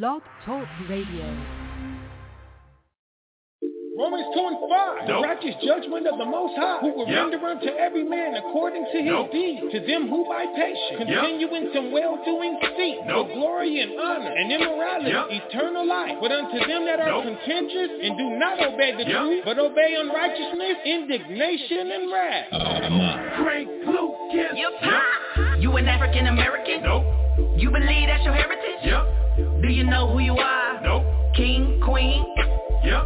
Blog Talk Radio. Romans 2 and 5. The righteous judgment of the Most High, who will Yep. render unto every man according to his Nope. deed. To them who by patience continue in some well-doing seek Nope. for glory and honor and immorality, Yep. eternal life. But unto them that are Nope. contentious and do not obey the Yep. truth, but obey unrighteousness, indignation, and wrath. Oh, Frank Lucas. You pop. You an African American? Nope. You believe that's your heritage? Yep. Do you know who you are? Nope. King, queen, Yep.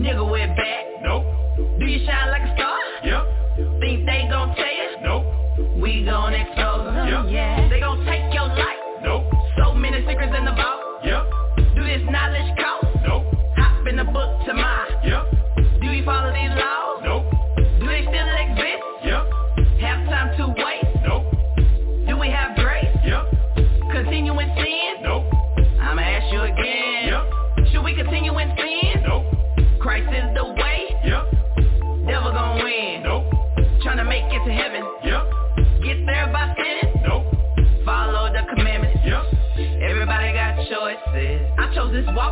nigga with back. Nope. Do you shine like a star? Yep. Think they gon' tell you? Nope. We gon' expose them, Yep. yeah. They gon' take your life. Nope. So many secrets in the vault. Yep. Do this knowledge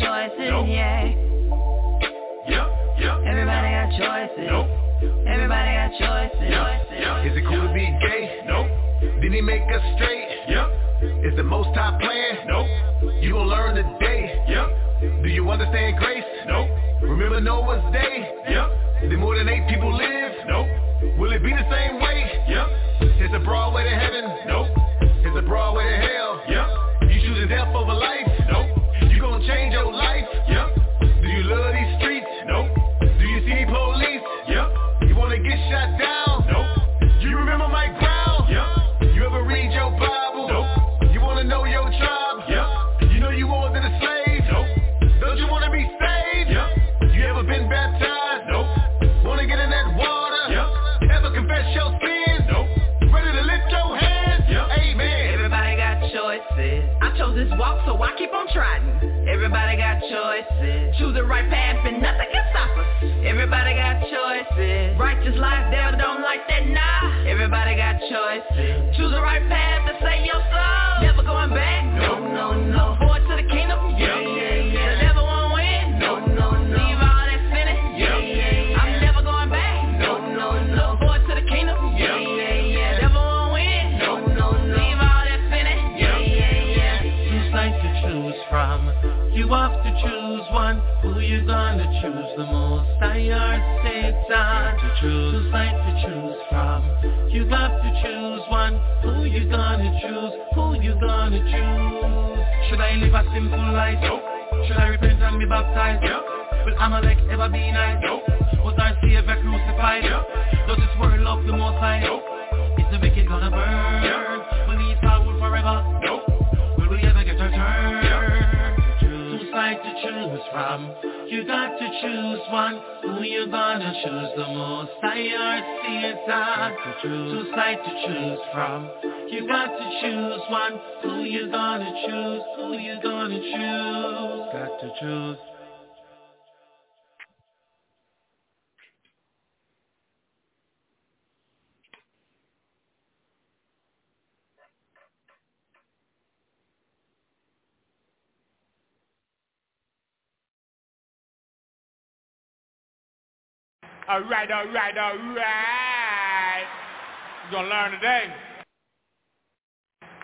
choices. Nope. Yeah. Yep. Yep. Everybody got choices. Nope. Everybody got choices. Yep. Yep. Is it cool to be gay? Nope. Did he make us straight? Yep. Is the most high plan? Nope. You gon' learn today. Yep. Do you understand grace? Nope. Remember Noah's day? Yep. Did more than eight people live? Nope. Will it be the same way? Yep. Is a broad way to heaven? Nope. Is a broad way to hell? Yep. You choosing death over life? Nope. You gonna change Trying. Everybody got choices. Choose the right path, and nothing can stop us. Everybody got choices. Righteous life, devil don't like that, nah. Everybody got choices. Choose the right path and save your soul. Choose the most? I or Satan to choose. Sides to choose from. You have to choose one. Who you gonna choose? Who you gonna choose? Should I live a simple life? Nope. Should I repent and be baptized? Yep. Will Amalek ever be nice? Nope. Was our Savior crucified? Yep. Does this world love the most high? Nope. Is the wicked gonna burn? Yep. Will Esau rule forever? Nope. Will we ever get our turn? Sides to choose from. You got to choose one. Who you gonna choose the most? I or Satan. Two sides to choose from. You got to choose one. Who you gonna choose? Who you gonna choose? Got to choose. All right, all right, all right. You're gonna learn today.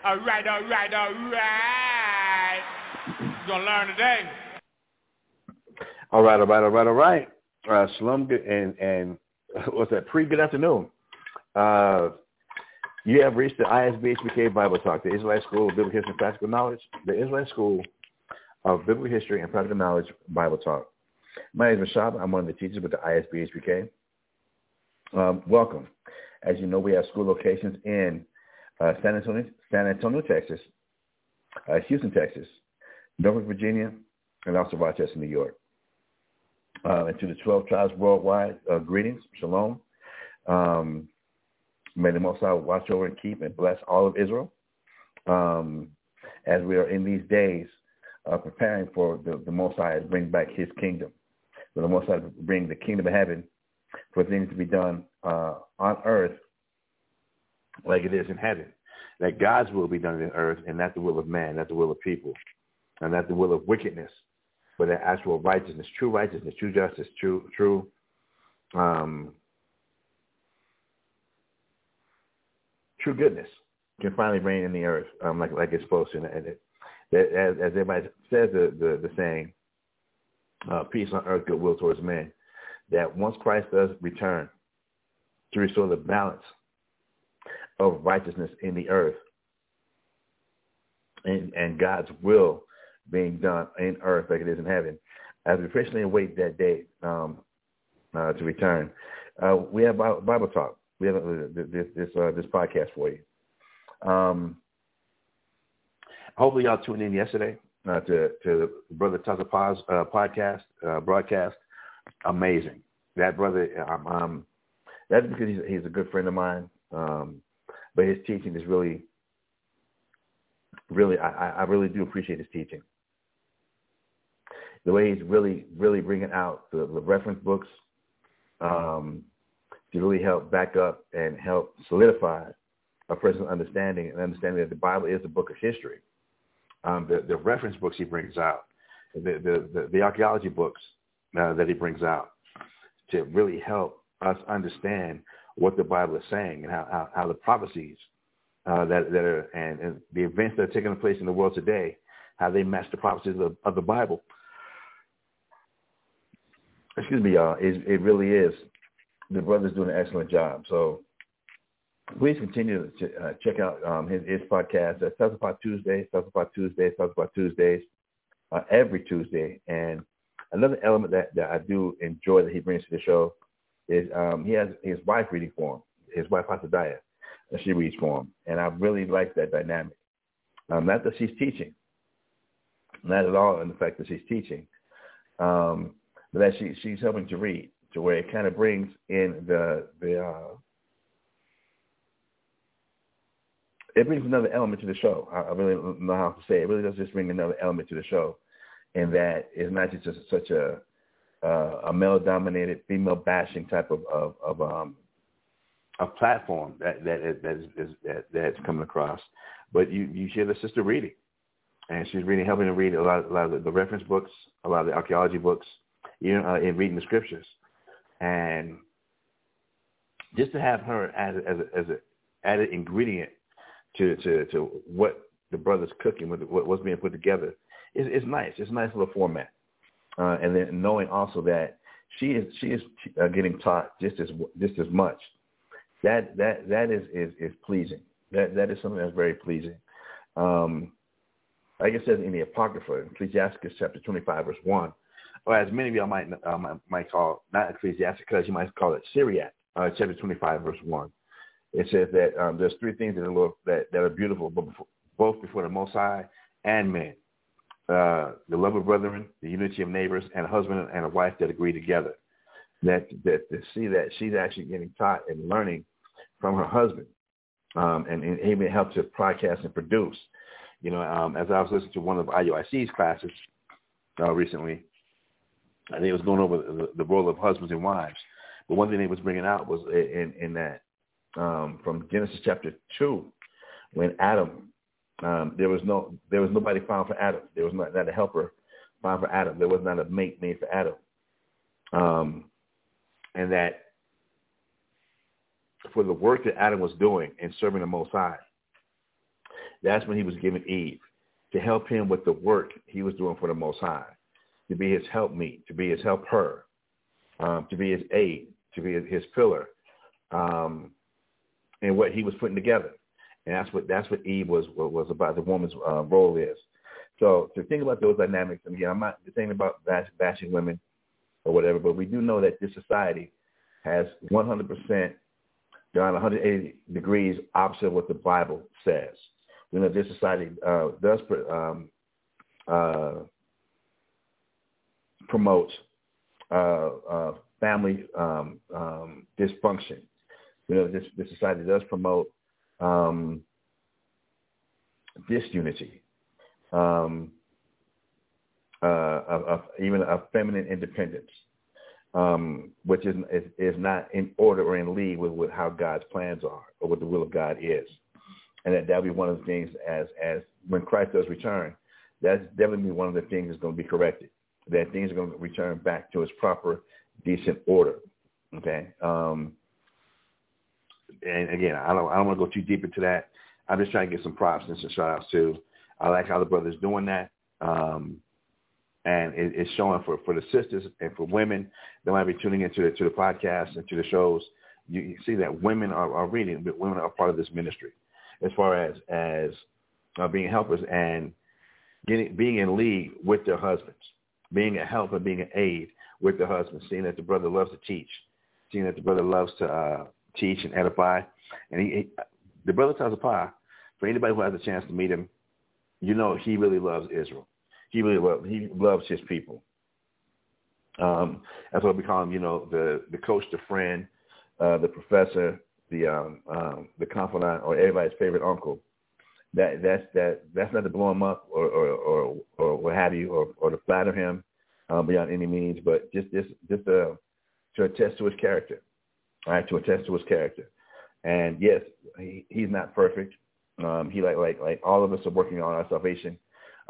All right, all right, all right. You're gonna learn today. All right, all right, all right, all right. Uh, Shalom and and what's that? Pre good afternoon. Uh, you have reached the ISBHPK Bible Talk, the Israelite School of Biblical History and Practical Knowledge, the Israelite School of Biblical History and Practical Knowledge Bible Talk. My name is Mashahba. I'm one of the teachers with the ISBHPK. Um, welcome. As you know, we have school locations in uh, San Antonio, San Antonio, Texas, uh, Houston, Texas, Norfolk, Virginia, and also Rochester, New York. Uh, and to the 12 tribes worldwide, uh, greetings, shalom. Um, may the Most High watch over and keep and bless all of Israel. Um, as we are in these days uh, preparing for the, the Most High to bring back his kingdom. For the Most High bring the kingdom of heaven for things to be done uh, on earth like it is in heaven. That God's will be done in earth and not the will of man, not the will of people, and not the will of wickedness, but the actual righteousness, true righteousness, true justice, true, true, um, true goodness can finally reign in the earth, um, like like it's supposed to. And it, as, as everybody says, the the, the saying, uh, "Peace on earth, goodwill towards men." That once Christ does return to restore the balance of righteousness in the earth, and, and God's will being done in earth like it is in heaven, as we patiently await that day um, uh, to return, uh, we have Bible talk. We have uh, this this, uh, this podcast for you. Um, hopefully, y'all tuned in yesterday uh, to to Brother Tazapah uh, podcast uh, broadcast. Amazing. That brother, um, um, that's because he's, he's a good friend of mine. Um, but his teaching is really, really, I, I really do appreciate his teaching. The way he's really, really bringing out the, the reference books um, to really help back up and help solidify a person's understanding and understanding that the Bible is a book of history. Um, the, the reference books he brings out, the, the, the, the archaeology books uh, that he brings out to really help us understand what the Bible is saying and how, how, how the prophecies uh, that, that are and, and, the events that are taking place in the world today, how they match the prophecies of, of the Bible. Excuse me, y'all. It, it really is. The brother's doing an excellent job. So please continue to uh, check out um, his, his podcast. That's About Tuesday, Tazapah Tuesdays, Tazapah Tuesdays, uh, every Tuesday. And another element that, that I do enjoy that he brings to the show is um, he has his wife reading for him. His wife Hasadaya, and she reads for him, and I really like that dynamic. Um, not that she's teaching, not at all in the fact that she's teaching, um, but that she she's helping to read to where it kind of brings in the the uh, it brings another element to the show. I, I really don't know how to say it. It really does just bring another element to the show, and that is not just such a uh, a male-dominated, female-bashing type of of, of um, a platform that that is, that is that that's coming across. But you you hear the sister reading, and she's reading, helping to read a lot, a lot of the reference books, a lot of the archaeology books, you know, uh, in reading the scriptures, and just to have her as a, as a, as a added ingredient to to to what the brothers cooking, what, what's being put together, It's, is nice. It's a nice little format uh, and then knowing also that she is she is uh, getting taught just as just as much. That that that is is is pleasing. That that is something that's very pleasing. Um, like it says in the Apocrypha, Ecclesiastes chapter 25, verse 1, or as many of y'all might, uh, might call, not Ecclesiastes, because you might call it Sirach, uh, chapter 25, verse 1. It says that um, there's three things that are, that, that are beautiful, both before the Most High and men uh, the love of brethren, the unity of neighbors, and a husband and a wife that agree together. That, that to see that she's actually getting taught and learning from her husband, um, and, and even help to podcast and produce. You know, um, as I was listening to one of IUIC's classes uh, recently, I think it was going over the, the role of husbands and wives. But one thing they was bringing out was in, in that um, from Genesis chapter two, when Adam um, there was no there was nobody found for Adam. There was not, not a helper found for Adam. There was not a mate made for Adam. Um, and that for the work that Adam was doing in serving the Most High, that's when he was given Eve to help him with the work he was doing for the Most High, to be his helpmeet, to be his helper, um, to be his aid, to be his pillar, um, and what he was putting together. And that's what that's what Eve was was about. The woman's uh, role is. So to think about those dynamics, and again, I'm not saying about bash, bashing women or whatever, but we do know that this society has 100% gone 180 degrees opposite of what the Bible says. We know this society uh, does um, uh, promote uh, uh, family um, um, dysfunction. You know, this, this society does promote um, disunity, um, uh, of, of even of feminine independence, um, which is, is, is not in order or in league with, with how God's plans are or what the will of God is, and that that'll be one of the things as as when Christ does return, that's definitely one of the things that's going to be corrected. That things are going to return back to its proper, decent order. Okay. Um, and again, I don't I don't want to go too deep into that. I'm just trying to get some props and some shout outs too. I like how the brothers doing that. Um, and it, it's showing for, for the sisters and for women that might be tuning into the, to the podcast and to the shows. You, you see that women are, are reading, but women are part of this ministry as far as as uh, being helpers and getting being in league with their husbands, being a help and being an aid with their husbands, seeing that the brother loves to teach, seeing that the brother loves to uh, teach and edify. And he, he the brother Tazapah, for anybody who has a chance to meet him, you know he really loves Israel. He really loves he loves his people. Um, that's what we call him. You know, the the coach, the friend, uh, the professor, the um, um, the confidant, or everybody's favorite uncle. That that's that that's not to blow him up or or or, or what have you, or or to flatter him um, beyond any means, but just just just uh, to attest to his character right, to attest to his character. And yes, he, he's not perfect. Um, he like like like all of us are working on our salvation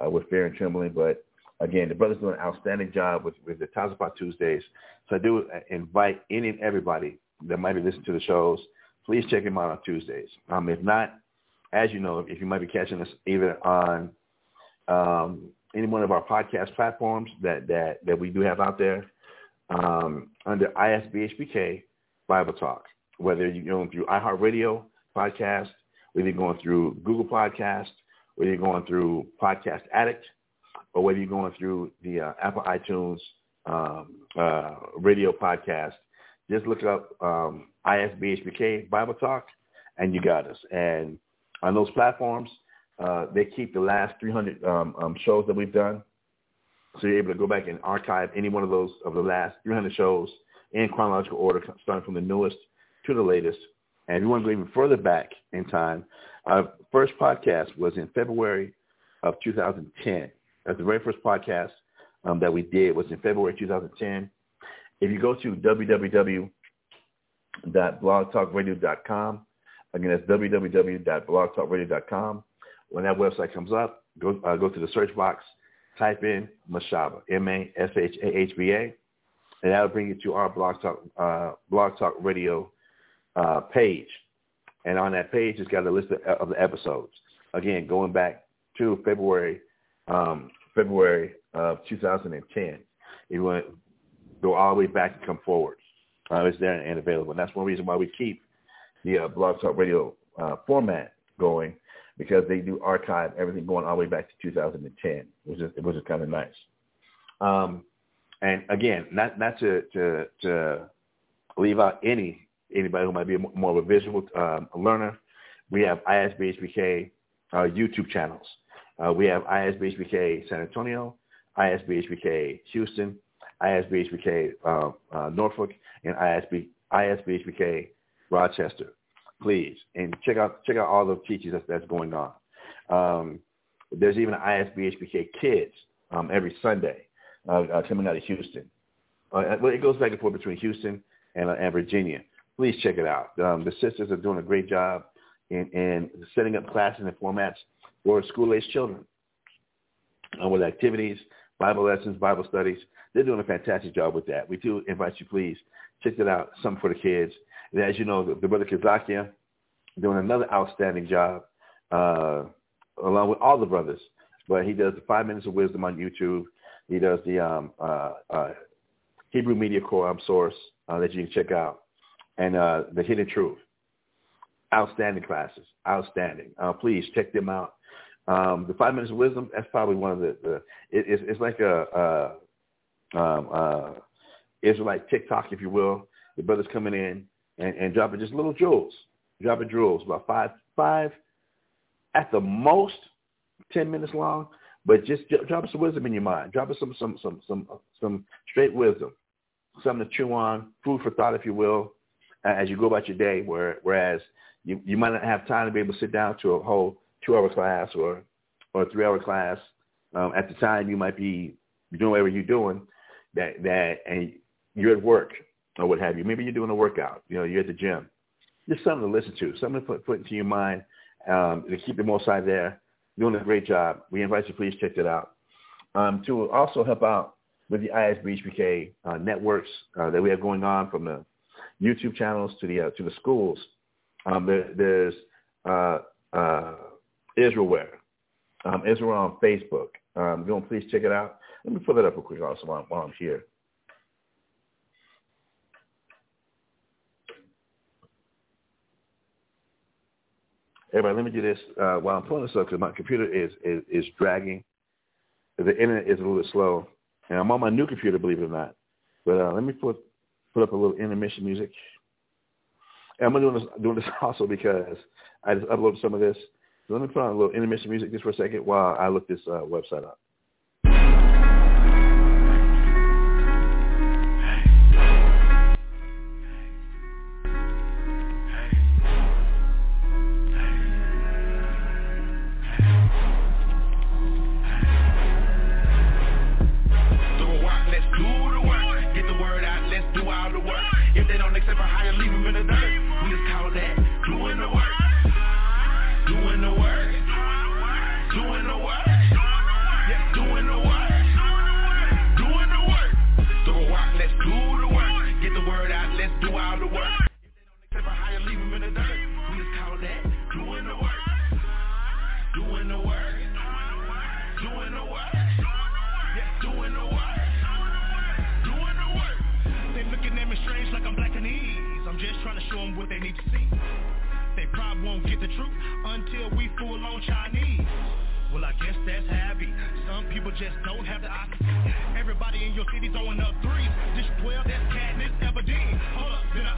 uh, with fear and trembling. But again, the brother's doing an outstanding job with with the Tazapah Tuesdays. So I do invite any and everybody that might be listening to the shows, please check him out on Tuesdays. Um, if not, as you know, if you might be catching us either on um, any one of our podcast platforms that that that we do have out there um, under ISBHPK Bible Talk, whether you're going through iHeartRadio podcast, whether you're going through Google Podcast, whether you're going through Podcast Addict, or whether you're going through the uh, Apple iTunes um, uh, radio podcast, just look up um, ISBHPK Bible Talk, and you got us. And on those platforms, uh, they keep the last 300 um, um, shows that we've done. So you're able to go back and archive any one of those of the last 300 shows in chronological order, starting from the newest to the latest. And if you want to go even further back in time, our first podcast was in February of 2010. That's the very first podcast um, that we did was in February 2010. If you go to www.blogtalkradio.com, again, that's www.blogtalkradio.com. When that website comes up, go uh, go to the search box, type in Mashahba, M-A-S-H-A-H-B-A, and that'll bring you to our Blog Talk uh, Blog Talk Radio uh, page. And on that page, it's got a list of, of the episodes. Again, going back to February um, February of 2010. If you want go all the way back and come forward, uh, it's there and available. And that's one reason why we keep the uh, Blog Talk Radio uh, format going because they do archive everything going all the way back to 2010, which is which is kind of nice. Um, and again, not not to to, to leave out any anybody who might be more of a visual um, learner. We have ISBHPK uh, YouTube channels. Uh, we have ISBHPK San Antonio, ISBHPK Houston, ISBHPK uh, uh, Norfolk, and ISB, ISBHPK Rochester. Please and check out check out all the teachings that's, that's going on. Um, there's even ISBHPK Kids um, every Sunday uh, coming out of Houston. Well, it goes back and forth between Houston and, uh, and Virginia. Please check it out. Um, the sisters are doing a great job in, in setting up classes and formats for school-aged children uh, with activities, Bible lessons, Bible studies. They're doing a fantastic job with that. We do invite you, please, check it out, something for the kids. And as you know, the, the brother Kazakia doing another outstanding job, uh, along with all the brothers. But he does the five minutes of wisdom on YouTube. He does the um, uh, uh, Hebrew Media Core um, source uh, that you can check out, and uh, the Hidden Truth. Outstanding classes, outstanding. Uh, please check them out. Um, the Five Minutes of Wisdom. That's probably one of the. the it, it's, it's like a, a um, uh, Israelite TikTok, if you will. the brothers coming in and, and dropping just little jewels, dropping jewels, about five, five, at the most, ten minutes long, but just drop some wisdom in your mind. Drop us some some some some some straight wisdom, something to chew on, food for thought, if you will, as you go about your day. Where, whereas you you might not have time to be able to sit down to a whole two-hour class or or a three-hour class. Um, at the time, you might be doing whatever you're doing, that that and you're at work or what have you. Maybe you're doing a workout. You know, you're at the gym. Just something to listen to, something to put, put into your mind um, to keep the most side there. Doing a great job. We invite you, please check that out. Um, to also help out with the ISBHPK uh, networks uh, that we have going on from the YouTube channels to the uh, to the schools. Um, there, there's uh, uh, Israelware, um, Israel on Facebook. Um, go and please check it out. Let me pull that up real quick also while, while I'm here. Everybody, let me do this uh, while I'm pulling this up because my computer is, is, is dragging. The internet is a little bit slow, and I'm on my new computer, believe it or not. But uh, let me put put up a little intermission music. And I'm doing this doing this also because I just uploaded some of this. So let me put on a little intermission music just for a second while I look this uh, website up. I won't get the truth until we full on Chinese. Well, I guess that's happy. Some people just don't have the eye. Everybody in your city throwing up threes. This 12, that's Katniss Everdeen. Hold up, then I...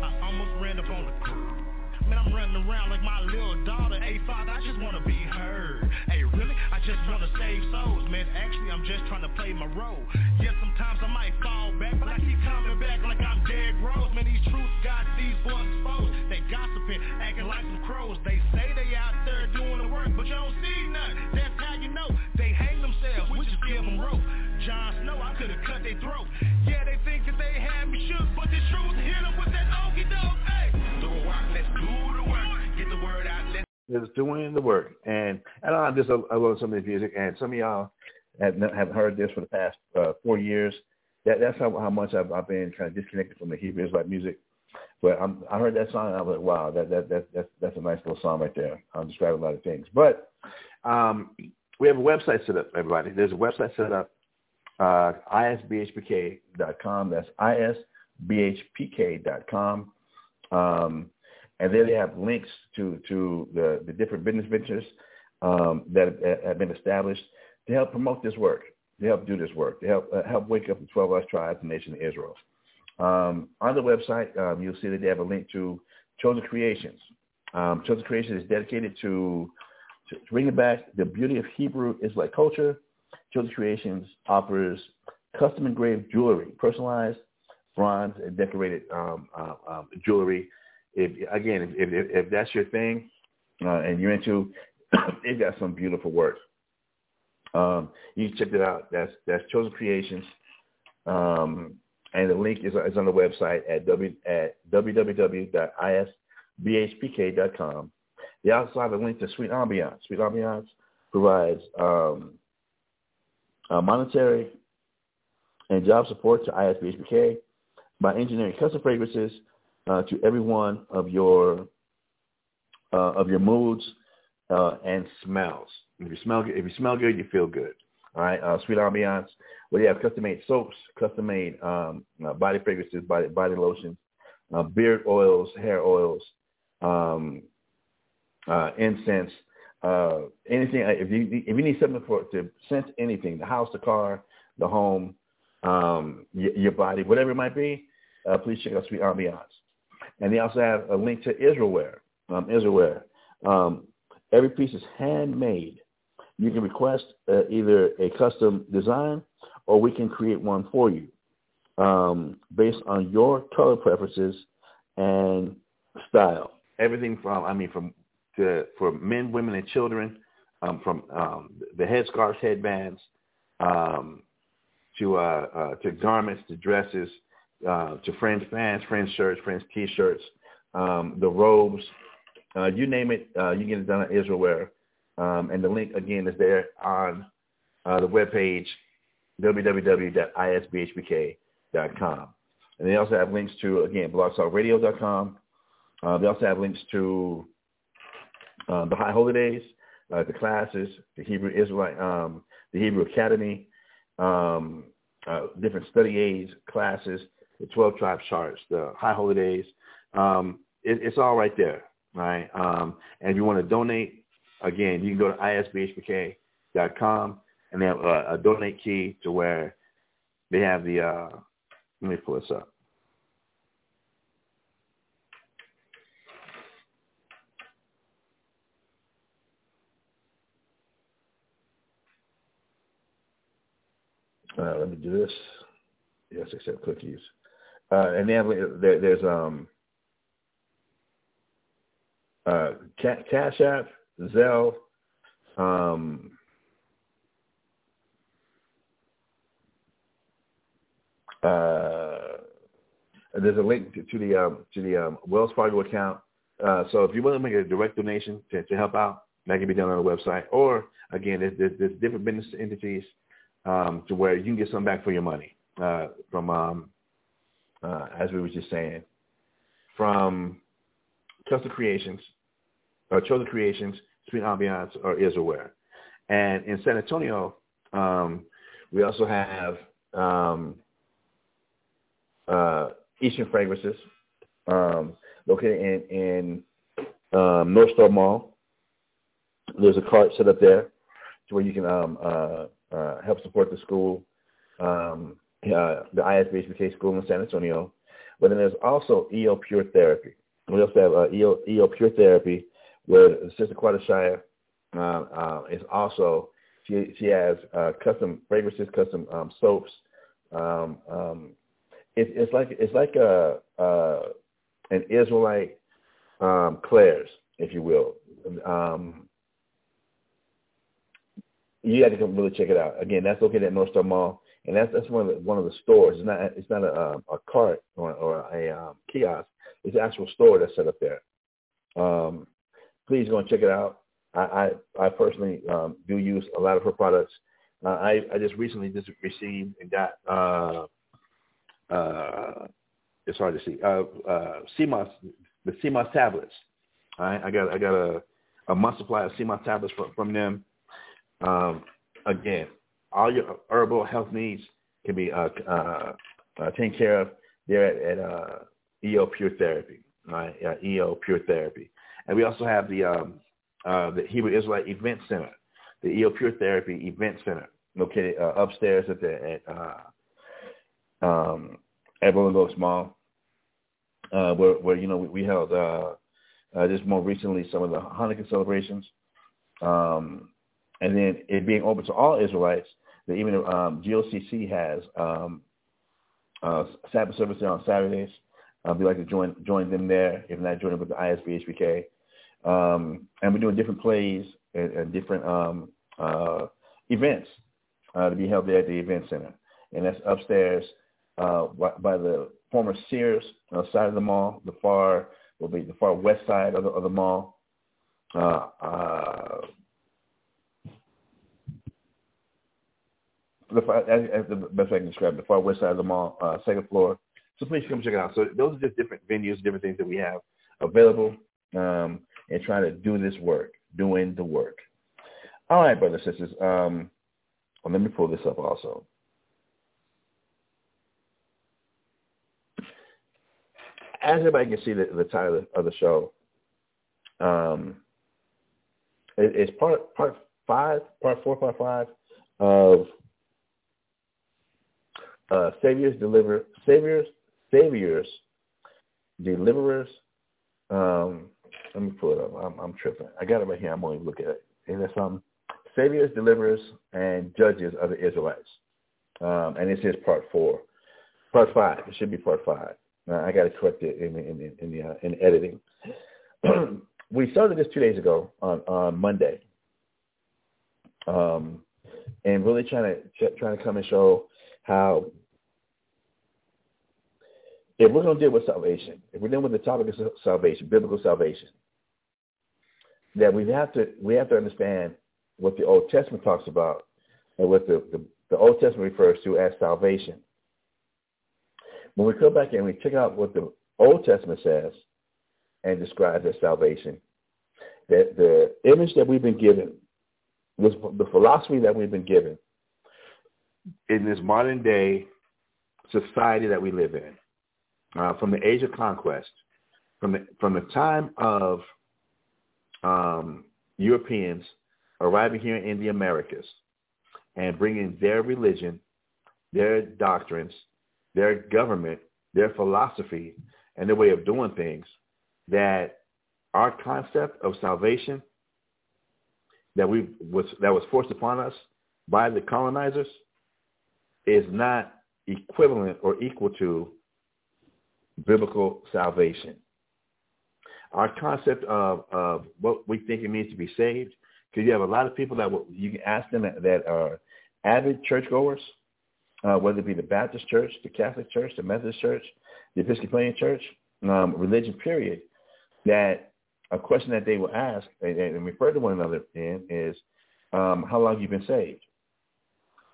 I almost ran up on the crew. Man, I'm running around like my little daughter. Hey, father, I just wanna be heard. Hey, really? I just wanna save souls, man. Actually, I'm just trying to play my role. Yeah, sometimes I might fall back, but I keep coming back like I'm dead gross. Man, these truths got these boys exposed. They gossiping, acting like some crows. They say they out there doing the work, but you don't see nothing. That's how you know they hang themselves. We just give them rope just doing the work. And I just I love some of the music, and some of y'all have have heard this for the past uh, four years. That that's how, how much I've, I've been kind of disconnected from the Hebrew Israelite music. But I'm, I heard that song, and I was like, wow, that that that that's that's a nice little song right there. I'm describing a lot of things, but um, we have a website set up, everybody. There's a website set up, uh, isbhpk.com. That's isbhpk.com. Um, and there they have links to to the, the different business ventures um, that have been established to help promote this work, to help do this work, to help uh, help wake up the 12 us tribes, the nation of Israel. Um, on the website, um, you'll see that they have a link to Chosen Creations. Um, Chosen Creations is dedicated to, to bringing back the beauty of Hebrew Israelite culture. Chosen Creations offers custom engraved jewelry, personalized bronze and decorated um, uh, um, jewelry. If again, if, if, if that's your thing, uh, and you're into they've got some beautiful work. Um, you can check it out. That's that's Chosen Creations, um, and the link is, is on the website at w at www.isbhpk.com. They also have a link to Sweet Ambiance. Sweet Ambiance provides um, uh, monetary and job support to ISBHPK by engineering custom fragrances uh, to every one of your uh, of your moods uh, and smells. If you smell good, if you smell good, you feel good. All right, uh, Sweet Ambiance. You have custom-made soaps, custom-made um, uh, body fragrances, body body lotions, uh, beard oils, hair oils, um, incense, uh, anything. Uh, if you if you need something for to scent anything, the house, the car, the home, um, y- your body, whatever it might be, uh, please check out Sweet Ambiance. And they also have a link to Israelware. Um, Israelware. Um, every piece is handmade. You can request uh, either a custom design or we can create one for you um, based on your color preferences and style. Everything from, I mean, from for men, women, and children, um, from um, the headscarves, headbands, um, to uh, uh, to garments, to dresses, uh, to fringe fans, fringe shirts, fringe t-shirts, um, the robes, uh, you name it, uh, you get it done at Israelware. Um, and the link again is there on uh, the webpage www.isbhpk.com. And they also have links to again blogtalkradio.com. Uh, they also have links to uh, the High Holy Days, uh, the classes, the Hebrew Israelite, um, the Hebrew Academy, um, uh, different study aids, classes, the 12 tribe charts, the High Holy Days. Um, it, it's all right there, right? Um, and if you want to donate, again, you can go to isbhpk.com and they have a, a donate key to where they have the, uh, let me pull this up. Uh, let me do this. Yes, accept cookies. Uh, and then there, there's um, uh, Cash App, Zelle, um, uh, there's a link to, to the um, to the um, Wells Fargo account. Uh, so if you want to make a direct donation to, to help out, that can be done on the website. Or again, there's, there's, there's different business entities um, to where you can get something back for your money uh, from, um, uh, as we were just saying, from Custom Creations, or Chosen Creations, Sweet Ambiance, or Israelware. And in San Antonio, um, we also have um, uh, Eastern Fragrances, um, located in, in um, North Star Mall. There's a cart set up there to where you can um, uh, uh, help support the school, um, uh, the ISBHPK school in San Antonio. But then there's also EO Pure Therapy. We also have uh, EO, EO Pure Therapy, where Sister Quada Shire uh, uh, is also, she, she has uh, custom fragrances, custom um, soaps. Um, um, it, it's like it's like a, an Israelite um, Claire's, if you will. Um, you have to come really check it out. Again, that's located at North Star Mall, and that's that's one of the, one of the stores. It's not it's not a, a cart or, or a um, kiosk. It's an actual store that's set up there. Um, please go and check it out. I I, I personally um, do use a lot of her products. Uh, I I just recently just received and got uh, uh, it's hard to see uh, uh, sea moss the sea moss tablets. Right? I got I got a a month supply of sea moss tablets from, from them. Um, again, all your herbal health needs can be uh, uh, uh, taken care of there at, at uh, EO Pure Therapy, right? Uh, EO Pure Therapy, and we also have the um, uh, the Hebrew Israelite Event Center, the EO Pure Therapy Event Center, located uh, upstairs at the at uh, um, at Rolling Oaks Mall, uh, where where you know we, we held uh, uh, just more recently some of the Hanukkah celebrations. Um, and then it being open to all Israelites, that even um, GOCC has um, uh, Sabbath service there on Saturdays. Uh, we'd like to join join them there, if not join them with the ISB HPK. Um, and we're doing different plays and, and different um, uh, events uh, to be held there at the event center. And that's upstairs uh, by the former Sears uh, side of the mall. The far will be the far west side of the, of the mall. Uh, uh, the the best way I can describe it, the far west side of the mall, uh, second floor. So please come check it out. So those are just different venues, different things that we have available, um, and trying to do this work, doing the work. All right, brothers and sisters. Um, well, let me pull this up also. As everybody can see the, the title of the show, um, it, it's part part five, part four, part five of uh, Saviors deliver Saviors saviors, deliverers. Um, let me pull it up. I'm, I'm tripping. I got it right here. I'm going to look at it. Is there something? Saviors, deliverers, and judges of the Israelites. Um, and it says part four. Part five. It should be part five. I got to correct it in, in, in, the, uh, in editing. we started this two days ago on, on Monday. Um, and really trying to trying to come and show how if we're going to deal with salvation, if we're dealing with the topic of salvation, biblical salvation, that we have to we have to understand what the Old Testament talks about and what the, the, the Old Testament refers to as salvation. When we go back and we check out what the Old Testament says and describes as salvation, that the image that we've been given, was the philosophy that we've been given in this modern day society that we live in, uh, from the age of conquest, from the, from the time of um, Europeans arriving here in the Americas and bringing their religion, their doctrines, their government, their philosophy, and their way of doing things, that our concept of salvation that we was that was forced upon us by the colonizers is not equivalent or equal to biblical salvation. Our concept of, of what we think it means to be saved, because you have a lot of people that will, you can ask them that, that are avid churchgoers, uh, whether it be the Baptist church, the Catholic church, the Methodist church, the Episcopalian church, um, religion period, that a question that they will ask and, and refer to one another in is, um, how long have you been saved?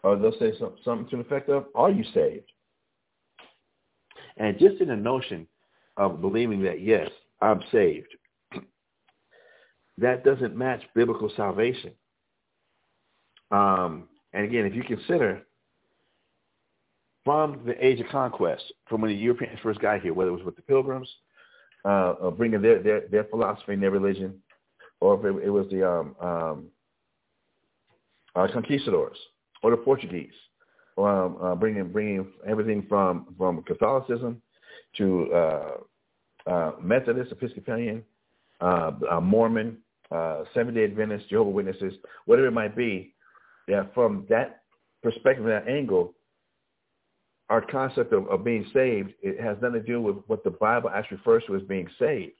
Or they'll say some, something to the effect of, are you saved? And just in the notion of believing that, yes, I'm saved, that doesn't match biblical salvation. Um, and again, if you consider from the age of conquest, from when the Europeans first got here, whether it was with the Pilgrims, uh, bringing their, their, their philosophy and their religion, or if it, it was the um, um, uh, conquistadors or the Portuguese, um, uh, bringing bringing everything from from Catholicism to uh, uh, Methodist, Episcopalian, uh, uh, Mormon, uh, Seventh Day Adventist, Jehovah Witnesses, whatever it might be. Yeah, from that perspective, that angle, our concept of, of being saved it has nothing to do with what the Bible actually refers to as being saved.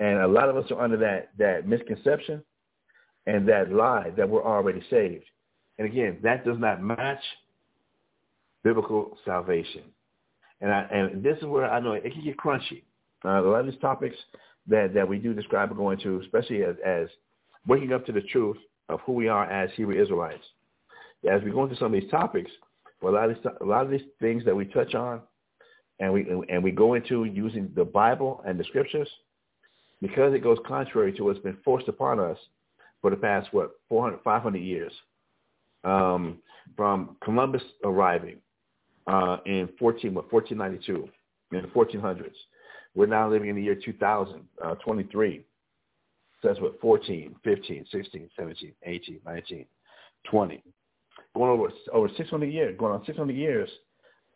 And a lot of us are under that that misconception and that lie that we're already saved. And again, that does not match biblical salvation. And I, and this is where I know it can get crunchy. Uh, a lot of these topics that, that we do describe are going to, especially as, as waking up to the truth of who we are as Hebrew Israelites. As we go into some of these topics, for a lot of these, a lot of these things that we touch on, and we and we go into using the Bible and the Scriptures, because it goes contrary to what's been forced upon us for the past what 400, 500 years, um, from Columbus arriving uh, in 14 what 1492 in the 1400s. We're now living in the year 2023. Uh, so that's what 14, 15, 16, 17, 18, 19, 20 going over over 600 years, going on 600 years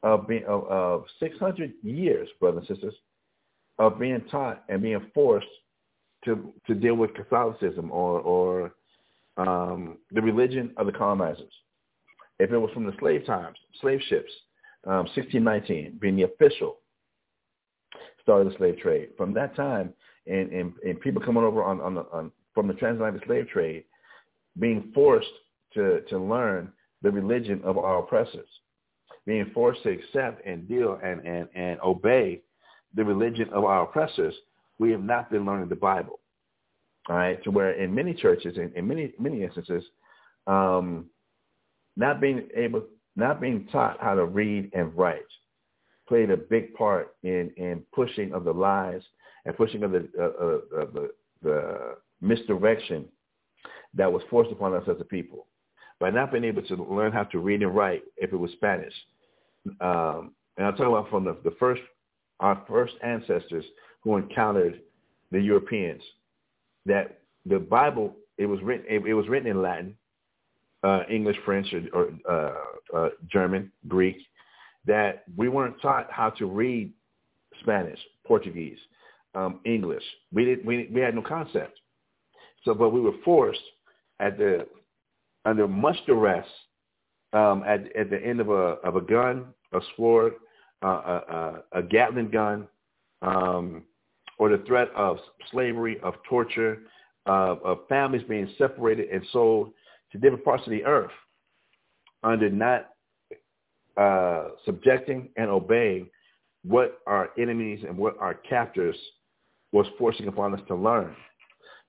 of being of, of 600 years, brothers and sisters, of being taught and being forced to to deal with Catholicism or or um, the religion of the colonizers. If it was from the slave times, slave ships, um, 1619 being the official start of the slave trade. From that time, and, and, and people coming over on, on, the, on from the transatlantic slave trade, being forced to, to learn the religion of our oppressors, being forced to accept and deal and, and, and obey the religion of our oppressors, we have not been learning the Bible. All right, to where in many churches, in, in many many instances, um, not being able, not being taught how to read and write, played a big part in in pushing of the lies and pushing of the uh, uh, the, the misdirection that was forced upon us as a people by not being able to learn how to read and write if it was Spanish. Um, and I'm talking about from the, the first, our first ancestors who encountered the Europeans, that the Bible, it was written, it, it was written in Latin, uh, English, French, or, or uh, uh, German, Greek, that we weren't taught how to read Spanish, Portuguese, um, English. We didn't. We, we had no concept. So, but we were forced at the under much duress um, at at the end of a of a gun, a sword, uh, a, a, a Gatling gun, um, or the threat of slavery, of torture, uh, of families being separated and sold to different parts of the earth under not uh, subjecting and obeying what our enemies and what our captors was forcing upon us to learn.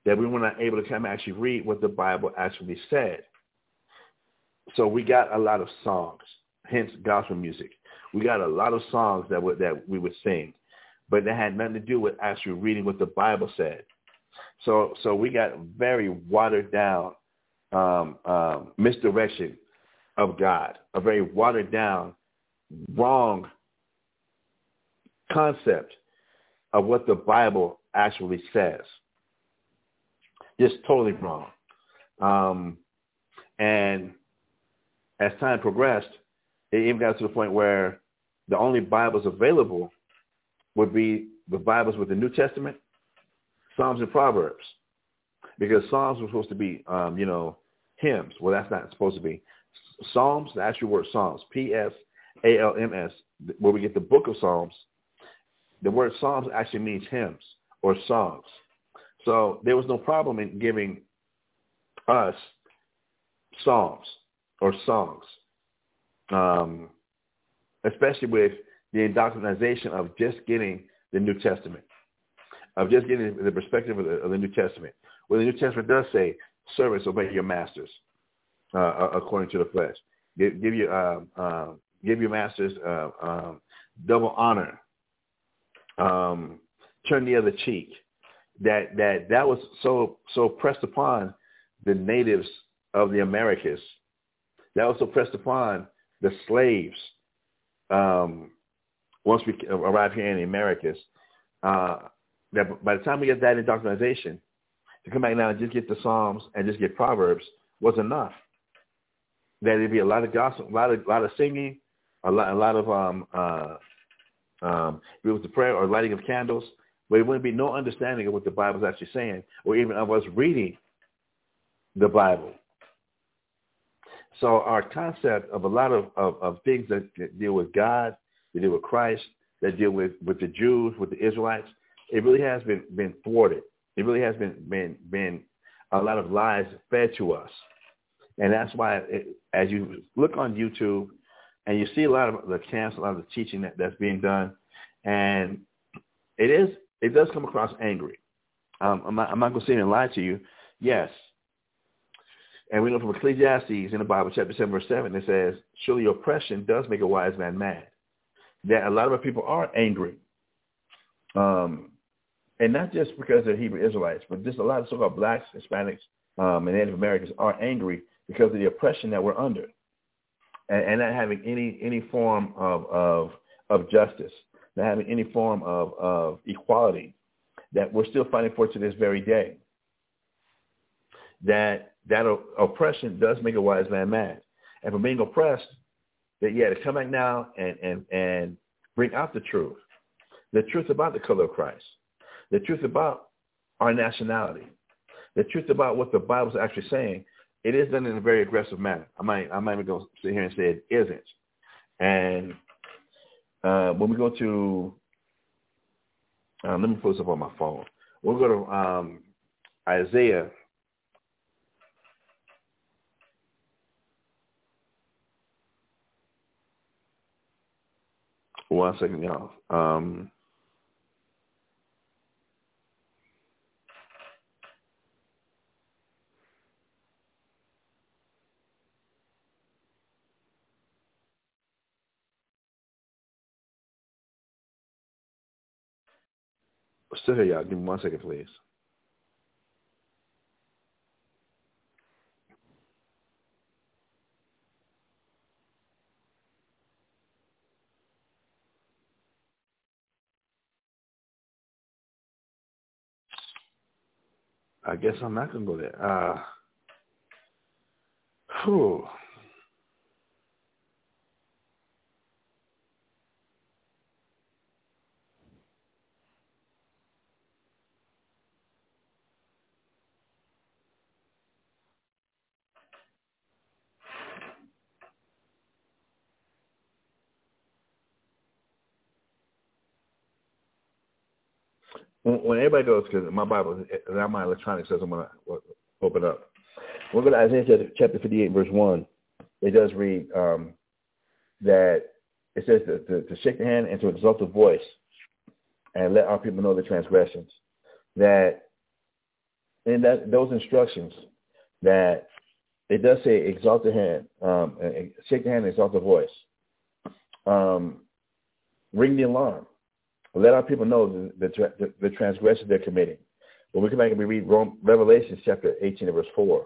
That we were not able to come actually read what the Bible actually said. So we got a lot of songs, hence gospel music. We got a lot of songs that would, that we would sing, but that had nothing to do with actually reading what the Bible said. So so we got very watered down um, um, misdirection of God, a very watered down, wrong concept of what the Bible actually says. Just totally wrong. Um, and as time progressed, it even got to the point where the only Bibles available would be the Bibles with the New Testament, Psalms and Proverbs. Because Psalms were supposed to be, um, you know, hymns. Well, that's not supposed to be. Psalms, the actual word Psalms, P-S-A-L-M-S, where we get the book of Psalms, the word Psalms actually means hymns or songs. So there was no problem in giving us psalms or songs, um, especially with the indoctrination of just getting the New Testament, of just getting the perspective of the, of the New Testament. Well, the New Testament does say, servants, obey your masters uh, according to the flesh. Give, give your um, uh, give your masters uh, um, double honor. Um, turn the other cheek. That that that was so so pressed upon the natives of the Americas. That was so pressed upon the slaves. Um, once we arrive here in the Americas, uh, that by the time we get that indoctrination, to come back now and just get the Psalms and just get Proverbs was enough that it'd be a lot of gospel, a lot of a lot of singing, a lot a lot of um uh um it was the prayer or lighting of candles, but it wouldn't be no understanding of what the Bible's actually saying, or even of us reading the Bible. So our concept of a lot of, of, of things that deal with God, that deal with Christ, that deal with, with the Jews, with the Israelites, it really has been, been thwarted. It really has been, been, been a lot of lies fed to us. And that's why it, as you look on YouTube and you see a lot of the camps, a lot of the teaching that, that's being done, and it is it does come across angry. Um, I'm not, I'm not going to sit and lie to you. Yes. And we know from Ecclesiastes in the Bible, chapter 7, verse 7, it says, surely oppression does make a wise man mad. That a lot of people are angry. Um, and not just because they're Hebrew Israelites, but just a lot of so-called blacks, Hispanics, um, and Native Americans are angry because of the oppression that we're under, and, and not having any any form of of of justice, not having any form of of equality that we're still fighting for to this very day. That that oppression does make a wise man mad, and for being oppressed, that yeah, to come back now and and and bring out the truth, the truth about the color of Christ, the truth about our nationality, the truth about what the Bible's actually saying, it is done in a very aggressive manner. I might I might even go sit here and say it isn't. And uh, when we go to, um, let me put this up on my phone. We'll go to um, Isaiah. One second, y'all. Um, Still here, y'all. Give me one second, please. I guess I'm not gonna go there. Uh, whew. When, everybody goes, because my Bible, not my electronics says I'm going to open up. We'll go to Isaiah chapter 58, verse 1. It does read um, that it says to, to, to shake the hand and to exalt the voice and let our people know the transgressions. That in that those instructions that it does say exalt the hand, um, shake the hand and exalt the voice. Um, ring the alarm. Let our people know the, the, the transgression they're committing. When we come back and we read Rome, Revelation chapter 18 verse 4,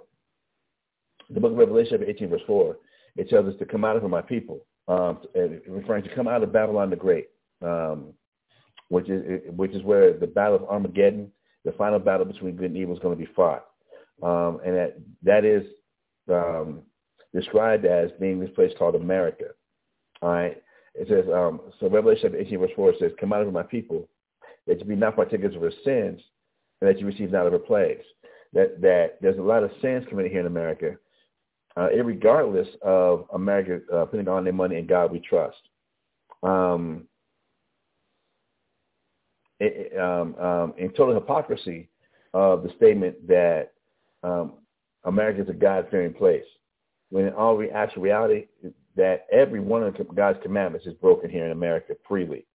the book of Revelation chapter 18 verse 4, it tells us to come out of my people, um, referring to come out of Babylon the Great, um, which is which is where the battle of Armageddon, the final battle between good and evil, is going to be fought, um, and that that is um, described as being this place called America. All right, it says, um, so Revelation 18 verse 4 says, come out of my people, that you be not partakers of her sins, and that you receive not of her plagues. That, that there's a lot of sins committed here in America, uh, regardless of America uh, putting on their money in God we trust. Um, it, um, um, in total hypocrisy of the statement that um, America is a God-fearing place, when in all re- actual reality, that every one of God's commandments is broken here in America freely,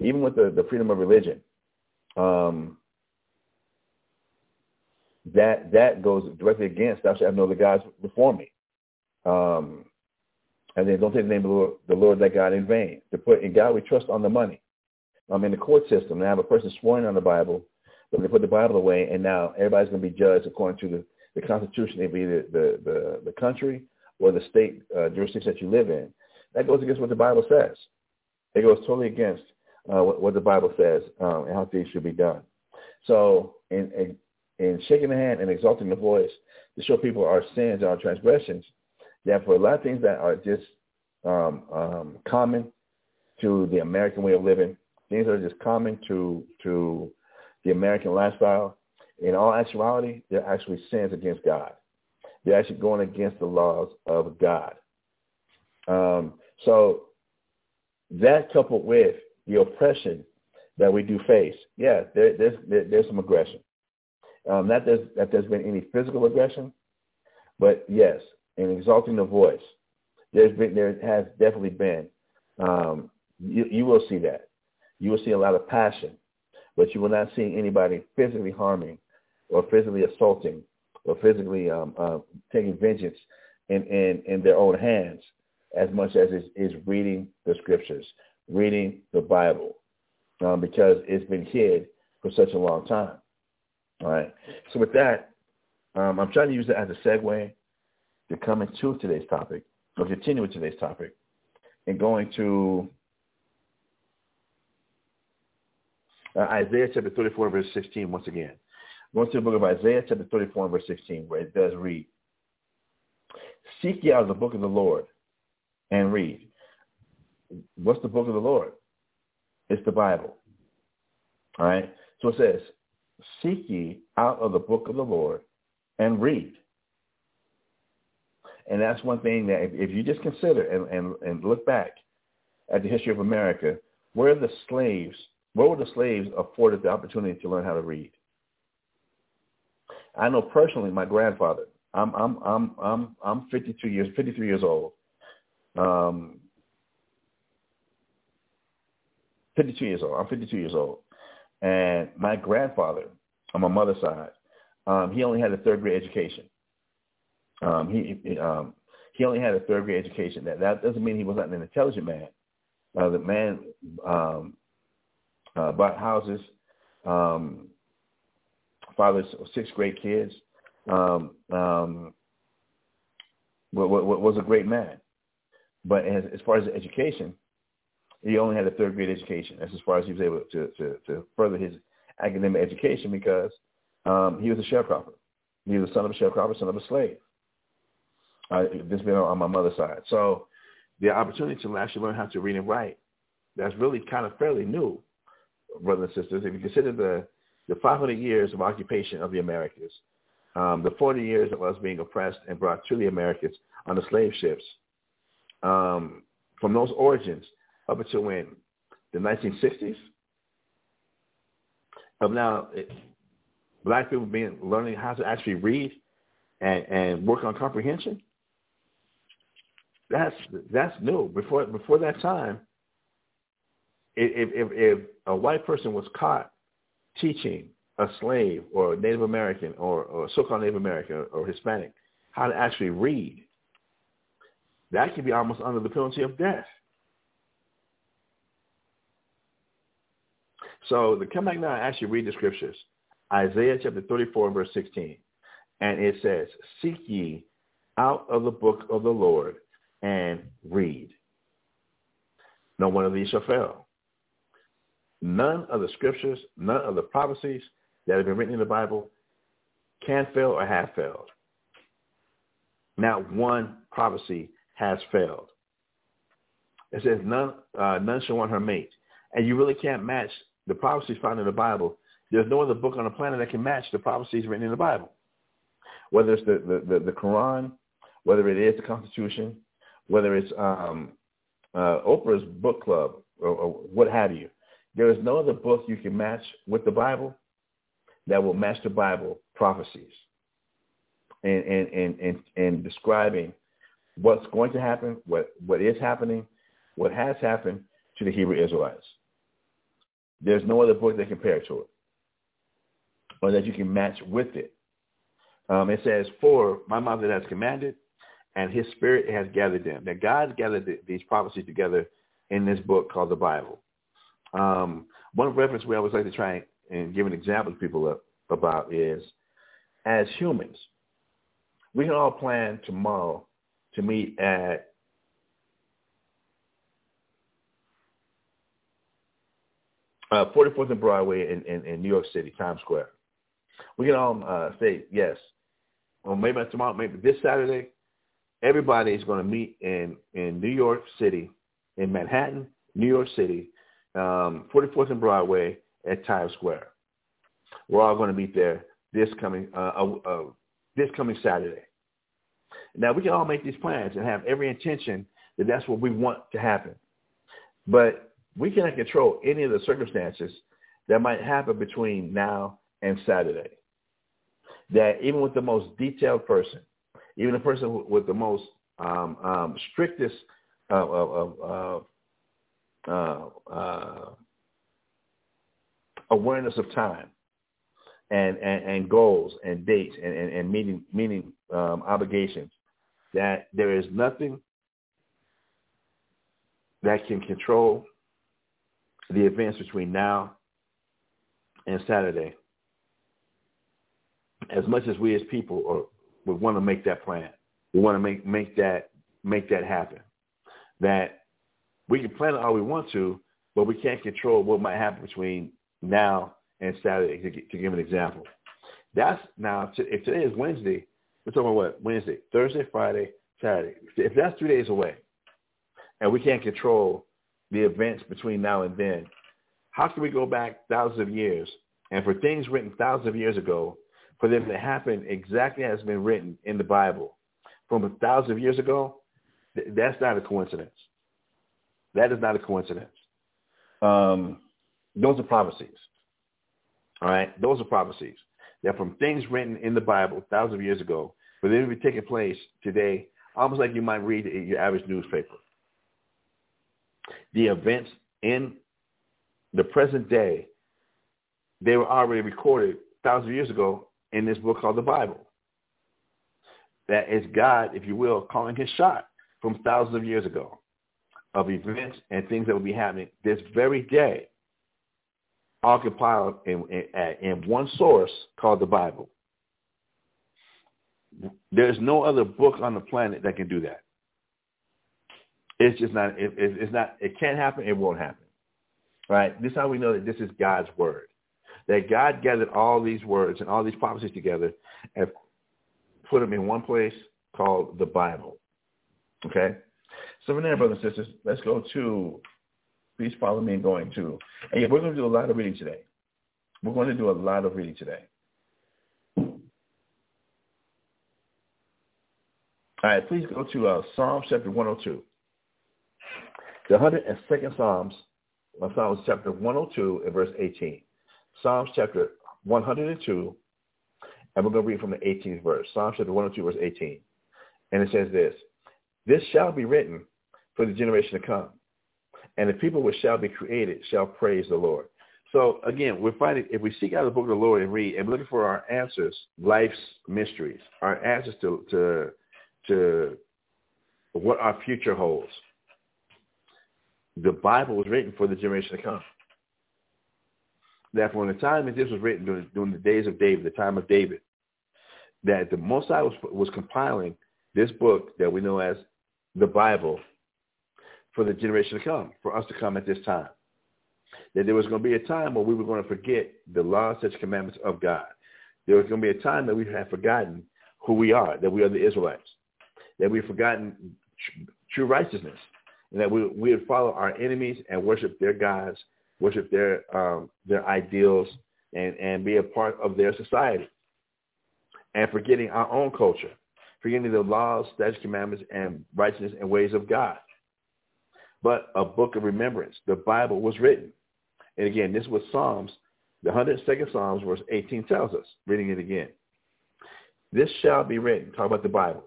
even with the, the freedom of religion. Um, that that goes directly against thou shalt have no other gods before me. Um, and then don't take the name of the Lord, the Lord that God in vain. To put in God we trust on the money. Um, in the court system, they have a person sworn on the Bible, but they put the Bible away, and now everybody's going to be judged according to the, the Constitution of either the, the, the country or the state uh, jurisdiction that you live in. That goes against what the Bible says. It goes totally against uh, what, what, the Bible says um, and how things should be done. So in, in, in shaking the hand and exalting the voice to show people our sins and our transgressions, that for a lot of things that are just um, um, common to the American way of living, things that are just common to to the American lifestyle, in all actuality, they're actually sins against God. They're actually going against the laws of God. Um, so that coupled with the oppression that we do face, yeah, there, there's there, there's some aggression. Um, not there's, that there's been any physical aggression, but yes, in exalting the voice, there's been there has definitely been. Um, you, you will see that. You will see a lot of passion, but you will not see anybody physically harming or physically assaulting or physically um, uh, taking vengeance in, in, in their own hands as much as is, is reading the scriptures, reading the Bible, um, because it's been hid for such a long time. All right. So with that, um, I'm trying to use it as a segue to come into today's topic, or continue with today's topic, and going to uh, Isaiah chapter 34, verse 16 once again. Going to the book of Isaiah, chapter 34, verse 16, where it does read, Seek ye out the book of the Lord and read. What's the book of the Lord? It's the Bible. All right? So it says, Seek ye out of the book of the Lord and read. And that's one thing that if, if you just consider and, and, and look back at the history of America, where the slaves, where were the slaves afforded the opportunity to learn how to read? I know personally my grandfather. I'm I'm I'm I'm I'm 52 years 53 years old. Um, 52 years old. I'm 52 years old, and my grandfather on my mother's side, um, he only had a third grade education. Um, he um, he only had a third grade education. That that doesn't mean he was not an intelligent man. Uh, the man um, uh, bought houses, um, father's six great kids, um, um, was a great man. But as, as far as education, he only had a third grade education. That's as far as he was able to, to, to further his academic education because um, he was a sharecropper. He was the son of a sharecropper, son of a slave. Uh, this been on my mother's side. So the opportunity to actually learn how to read and write, that's really kind of fairly new, brothers and sisters. If you consider the the 500 years of occupation of the Americas, um, the 40 years of us being oppressed and brought to the Americas on the slave ships, um, from those origins up until when? The 1960s? of now it, black people being learning how to actually read and, and work on comprehension. That's that's new. Before before that time, if if, if a white person was caught teaching a slave or a Native American or, or so-called Native American or Hispanic how to actually read, that could be almost under the penalty of death. So to come back now and actually read the scriptures, Isaiah chapter 34 verse 16, and it says, seek ye out of the book of the Lord and read. No one of these shall fail. None of the scriptures, none of the prophecies that have been written in the Bible can fail or have failed. Not one prophecy has failed. It says none, uh, none shall want her mate. And you really can't match the prophecies found in the Bible. There's no other book on the planet that can match the prophecies written in the Bible. Whether it's the, the, the, the Quran, whether it is the Constitution, whether it's um, uh, Oprah's book club or, or what have you. There is no other book you can match with the Bible that will match the Bible prophecies and, and, and, and, and describing what's going to happen, what, what is happening, what has happened to the Hebrew Israelites. There's no other book that compare to it or that you can match with it. Um, it says, for my that has commanded and his spirit has gathered them. That God gathered the, these prophecies together in this book called the Bible. Um, one reference we always like to try and give an example to people about is, as humans, we can all plan tomorrow to meet at uh, 44th and Broadway in, in, in, New York City, Times Square. We can all uh, say yes. Or maybe not tomorrow, maybe this Saturday, everybody is going to meet in, in New York City, in Manhattan, New York City, um, 44th and Broadway at Times Square. We're all going to meet there this coming uh, uh, uh, this coming Saturday. Now we can all make these plans and have every intention that that's what we want to happen, but we cannot control any of the circumstances that might happen between now and Saturday. That even with the most detailed person, even the person with the most um, um, strictest of, of, of uh, uh, awareness of time and, and, and goals and dates and, and, and meeting, meeting um, obligations, that there is nothing that can control the events between now and Saturday as much as we as people are, would want to make that plan. We want to make, make that make that happen. That we can plan it all we want to, but we can't control what might happen between now and Saturday, to, to give an example. That's now, if today is Wednesday, we're talking about what? Wednesday, Thursday, Friday, Saturday. If that's three days away, and we can't control the events between now and then, how can we go back thousands of years and for things written thousands of years ago, for them to happen exactly as been written in the Bible from a thousand years ago, that's not a coincidence. That is not a coincidence. Um, those are prophecies. All right, those are prophecies. They're from things written in the Bible thousands of years ago, for them to be taking place today, almost like you might read your average newspaper. The events in the present day, they were already recorded thousands of years ago in this book called the Bible. That is God, if you will, calling his shot from thousands of years ago of events and things that will be happening this very day, all compiled in, in, in one source called the Bible. There's no other book on the planet that can do that. It's just not. It, it's not. It can't happen. It won't happen. Right. This is how we know that this is God's word. That God gathered all these words and all these prophecies together and put them in one place called the Bible. Okay. So from there, brothers and sisters, let's go to, please follow me in going to, and yeah, we're going to do a lot of reading today. We're going to do a lot of reading today. All right, please go to uh, Psalms chapter 102. The 102nd Psalms, Psalms chapter 102 and verse 18. Psalms chapter 102, and we're going to read from the 18th verse. Psalms chapter 102, verse 18. And it says this, This shall be written for the generation to come, and the people which shall be created shall praise the Lord. So again, we're finding if we seek out the book of the Lord and read and looking for our answers, life's mysteries, our answers to to to what our future holds. The Bible was written for the generation to come. That from the time that this was written during, during the days of David, the time of David, that the Most High was, was compiling this book that we know as the Bible for the generation to come, for us to come at this time. That there was going to be a time where we were going to forget the laws, such commandments of God. There was going to be a time that we had forgotten who we are, that we are the Israelites, that we've forgotten true righteousness, and that we, we would follow our enemies and worship their gods, worship their um, their ideals, and, and be a part of their society, and forgetting our own culture, forgetting the laws, statutes, commandments, and righteousness and ways of God. But a book of remembrance, the Bible was written. And again, this was Psalms, the 102nd Psalms, verse 18 tells us, reading it again. This shall be written, talk about the Bible.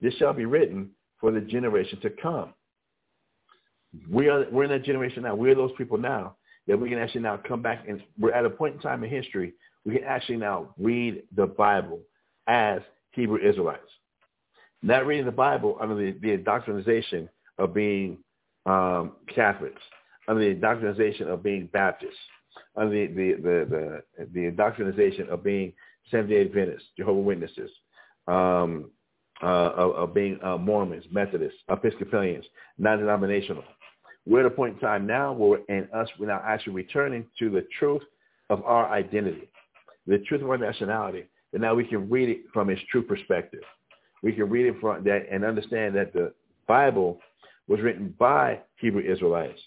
This shall be written for the generation to come. We are, we're in that generation now. We're those people now that we can actually now come back and we're at a point in time in history we can actually now read the Bible as Hebrew Israelites. Not reading the Bible under the, the indoctrination of being um, Catholics, under the indoctrination of being Baptists, under the, the, the, the, the indoctrination of being Seventh-day Adventists, Jehovah Witnesses, um, uh, of, of, being uh, Mormons, Methodists, Episcopalians, non-denominational. We're at a point in time now where in us we're now actually returning to the truth of our identity, the truth of our nationality, and now we can read it from its true perspective. We can read it from that and understand that the Bible was written by Hebrew Israelites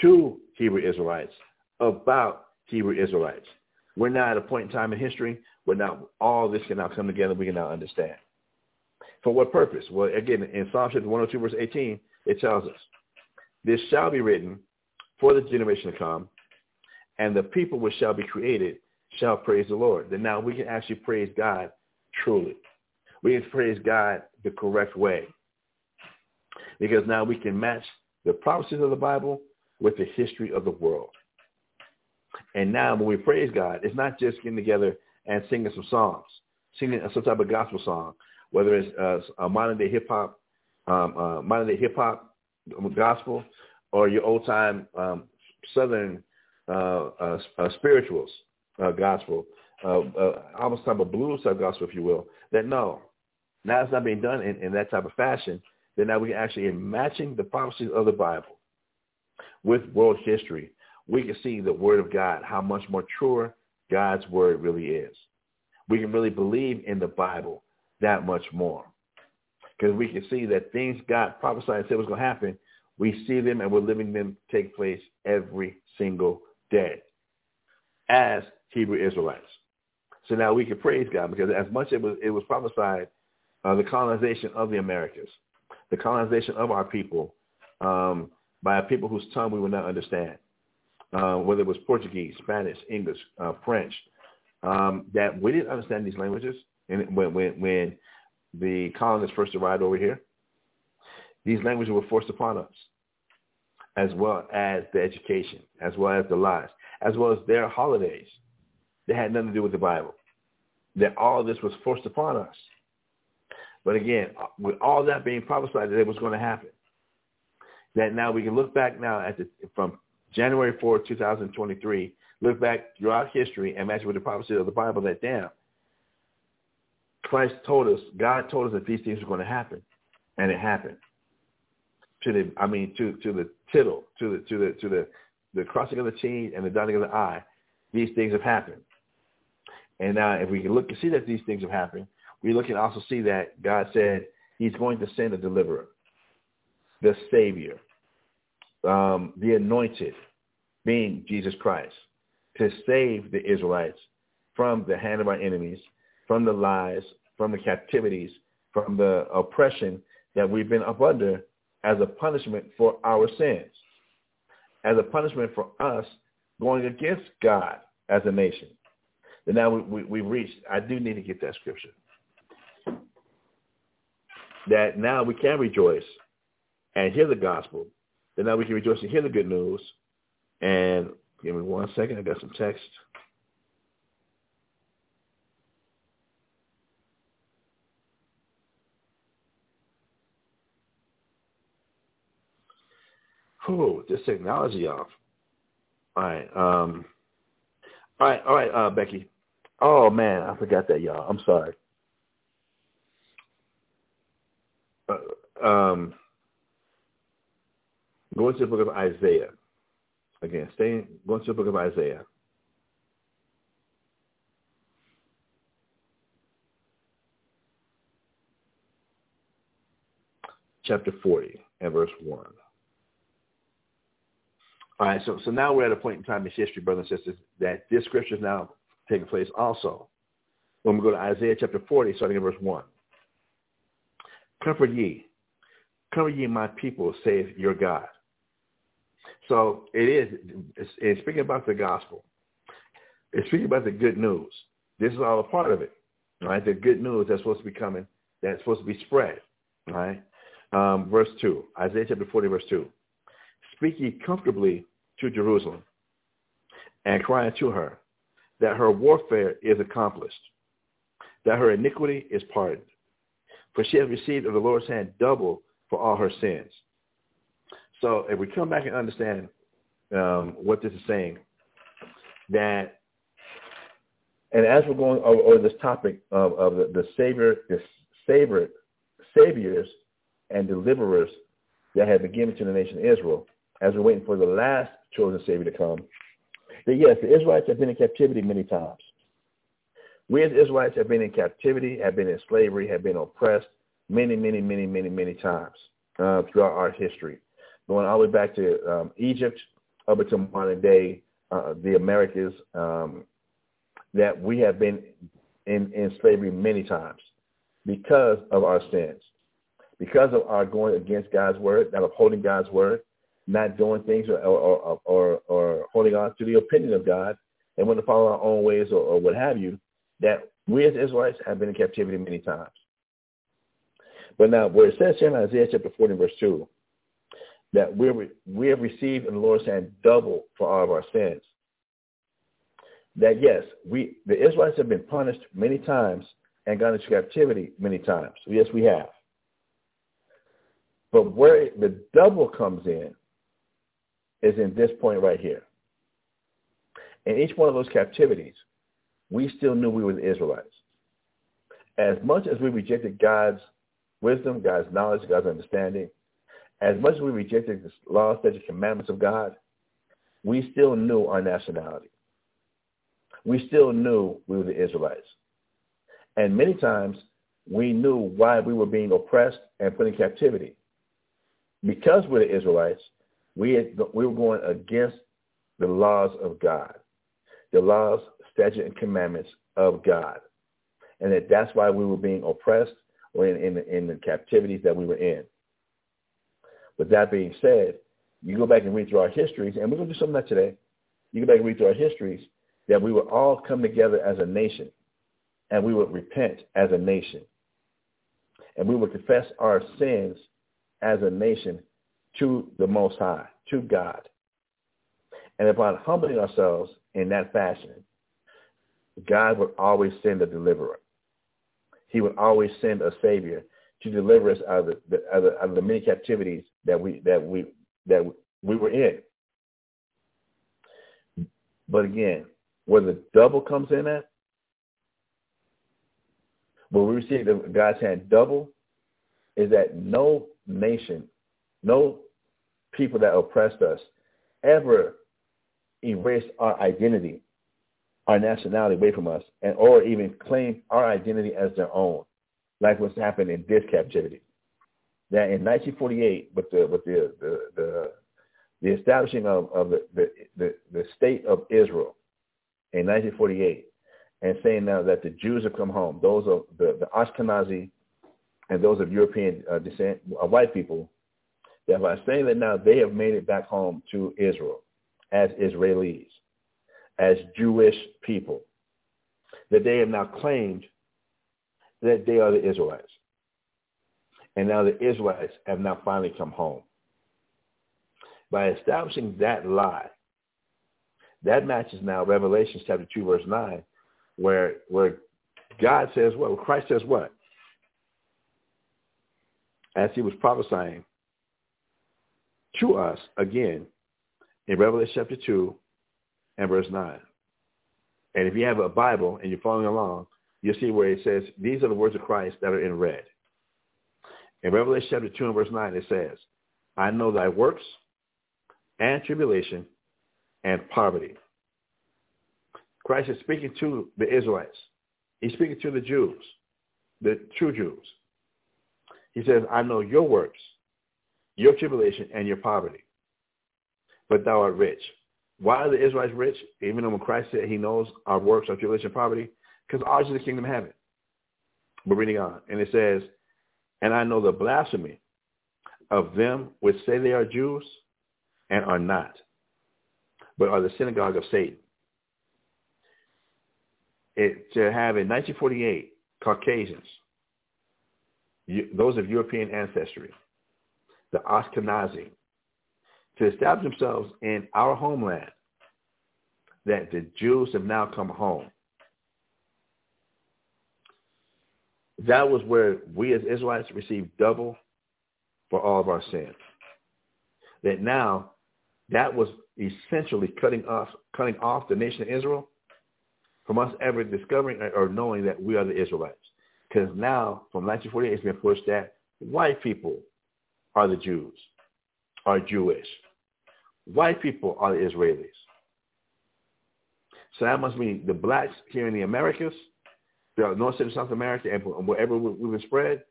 to Hebrew Israelites about Hebrew Israelites. We're now at a point in time in history where now all this can now come together. We can now understand. For what purpose? Well, again, in Psalm chapter 102, verse 18, it tells us, this shall be written for the generation to come, and the people which shall be created shall praise the Lord. Then now we can actually praise God truly. We can praise God the correct way. Because now we can match the prophecies of the Bible with the history of the world. And now when we praise God, it's not just getting together and singing some songs, singing some type of gospel song, whether it's uh, a modern day hip hop, um, uh, modern day hip hop gospel, or your old time um, Southern uh, uh, uh spirituals uh, gospel, almost type of blues type gospel, if you will. That no, now it's not being done in, in that type of fashion. Then now we actually, in matching the prophecies of the Bible with world history, we can see the Word of God, how much more truer God's Word really is. We can really believe in the Bible that much more. Because we can see that things God prophesied said was going to happen, we see them and we're living them take place every single day as Hebrew Israelites. So now we can praise God because as much as it was, it was prophesied, uh, the colonization of the Americas, the colonization of our people um, by a people whose tongue we would not understand, uh, whether it was Portuguese, Spanish, English, uh, French, um, that we didn't understand these languages and when, when, when the colonists first arrived over here. These languages were forced upon us, as well as the education, as well as the lies, as well as their holidays. They had nothing to do with the Bible. That all of this was forced upon us. But again, uh, with all that being prophesied that it was going to happen, that now we can look back now at the, from January 4, 2023, look back throughout history and match with the prophecy of the Bible that damn, Christ told us, God told us that these things were going to happen, and it happened. To the, I mean, to to the tittle, to the to the to the the crossing of the T and the dotting of the I, these things have happened. And now, if we can look and see that these things have happened, we look and also see that God said He's going to send a deliverer, the Savior, um, the Anointed, being Jesus Christ, to save the Israelites from the hand of our enemies, from the lies, from the captivities, from the oppression that we've been up under as a punishment for our sins, as a punishment for us going against God as a nation. And now we, we, we've reached, I do need to get that scripture. That now we can rejoice and hear the gospel. That now we can rejoice and hear the good news. And give me one second. I got some text. Whew, this technology off. All right. Um, all right. All right, uh, Becky. Oh, man, I forgot that, y'all. I'm sorry. Uh, um, going to the book of Isaiah. Again, going to the book of Isaiah. Chapter 40 and verse 1. All right, so so now we're at a point in time in history, brothers and sisters, that this scripture is now taking place also. When we go to Isaiah chapter 40, starting in verse 1. Comfort ye. Comfort ye my people, saith your God. So it is, it's, speaking about the gospel. It's speaking about the good news. This is all a part of it, right? The good news that's supposed to be coming, that's supposed to be spread, right? Um, verse 2, Isaiah chapter 40, verse 2. Speak ye comfortably to Jerusalem and cry to her that her warfare is accomplished, that her iniquity is pardoned. For she has received of the Lord's hand double for all her sins. So if we come back and understand um, what this is saying, that, and as we're going over, over this topic of, of the, the Savior, the Savior, Saviors and deliverers that have been given to the nation of Israel, as we're waiting for the last chosen Savior to come, that yes, the Israelites have been in captivity many times. We as Israelites have been in captivity, have been in slavery, have been oppressed many, many, many, many, many times uh, throughout our history, going all the way back to um, Egypt up until modern day, uh, the Americas, um, that we have been in, in slavery many times because of our sins, because of our going against God's word, not upholding God's word, not doing things or, or, or, or holding on to the opinion of God and want to follow our own ways or, or what have you, that we as Israelites have been in captivity many times. But now, where it says here in Isaiah chapter 40, verse 2, that we we have received in the Lord's hand double for all of our sins. That yes, we the Israelites have been punished many times and gone into captivity many times. Yes, we have. But where the double comes in is in this point right here. In each one of those captivities, we still knew we were the Israelites. As much as we rejected God's wisdom, God's knowledge, God's understanding, as much as we rejected the law, statutes, and commandments of God, we still knew our nationality. We still knew we were the Israelites. And many times we knew why we were being oppressed and put in captivity. Because we're the Israelites, we, had, we were going against the laws of God, the laws, statutes, and commandments of God. And that that's why we were being oppressed or in, in, in the captivities that we were in. With that being said, you go back and read through our histories, and we're going to do some of that today. You go back and read through our histories that we would all come together as a nation, and we would repent as a nation, and we would confess our sins as a nation to the Most High, to God. And upon humbling ourselves in that fashion, God would always send a deliverer. He would always send a savior to deliver us out of the, the, out of the many captivities that we that we that we were in. But again, where the double comes in at, where we receive the God's hand double, is that no nation no people that oppressed us ever erased our identity, our nationality away from us, and or even claim our identity as their own, like what's happened in this captivity. That in 1948, with the with the the the, the establishing of, of the, the, the, the state of Israel in 1948, and saying now that the Jews have come home, those of the, the Ashkenazi and those of European uh, descent, uh, white people that by saying that now they have made it back home to Israel as Israelis, as Jewish people, that they have now claimed that they are the Israelites. And now the Israelites have now finally come home. By establishing that lie, that matches now Revelation chapter 2, verse 9, where, where God says what? Well, Christ says what? As he was prophesying to us again in Revelation chapter 2 and verse 9. And if you have a Bible and you're following along, you'll see where it says, these are the words of Christ that are in red. In Revelation chapter 2 and verse 9, it says, I know thy works and tribulation and poverty. Christ is speaking to the Israelites. He's speaking to the Jews, the true Jews. He says, I know your works, your tribulation, and your poverty, but thou art rich. Why are the Israelites rich? Even though when Christ said he knows our works, our tribulation, poverty, because ours is the kingdom of heaven. We're reading on, and it says, and I know the blasphemy of them which say they are Jews and are not, but are the synagogue of Satan. It, to have in 1948 Caucasians, those of European ancestry, the Ashkenazi, to establish themselves in our homeland, that the Jews have now come home. That was where we as Israelites received double for all of our sins. That now, that was essentially cutting off, cutting off the nation of Israel from us ever discovering or knowing that we are the Israelites. Because now, from 1948, it's been pushed that white people are the Jews, are Jewish. White people are Israelis. So that must mean the blacks here in the Americas the North and South America and wherever we've been spread,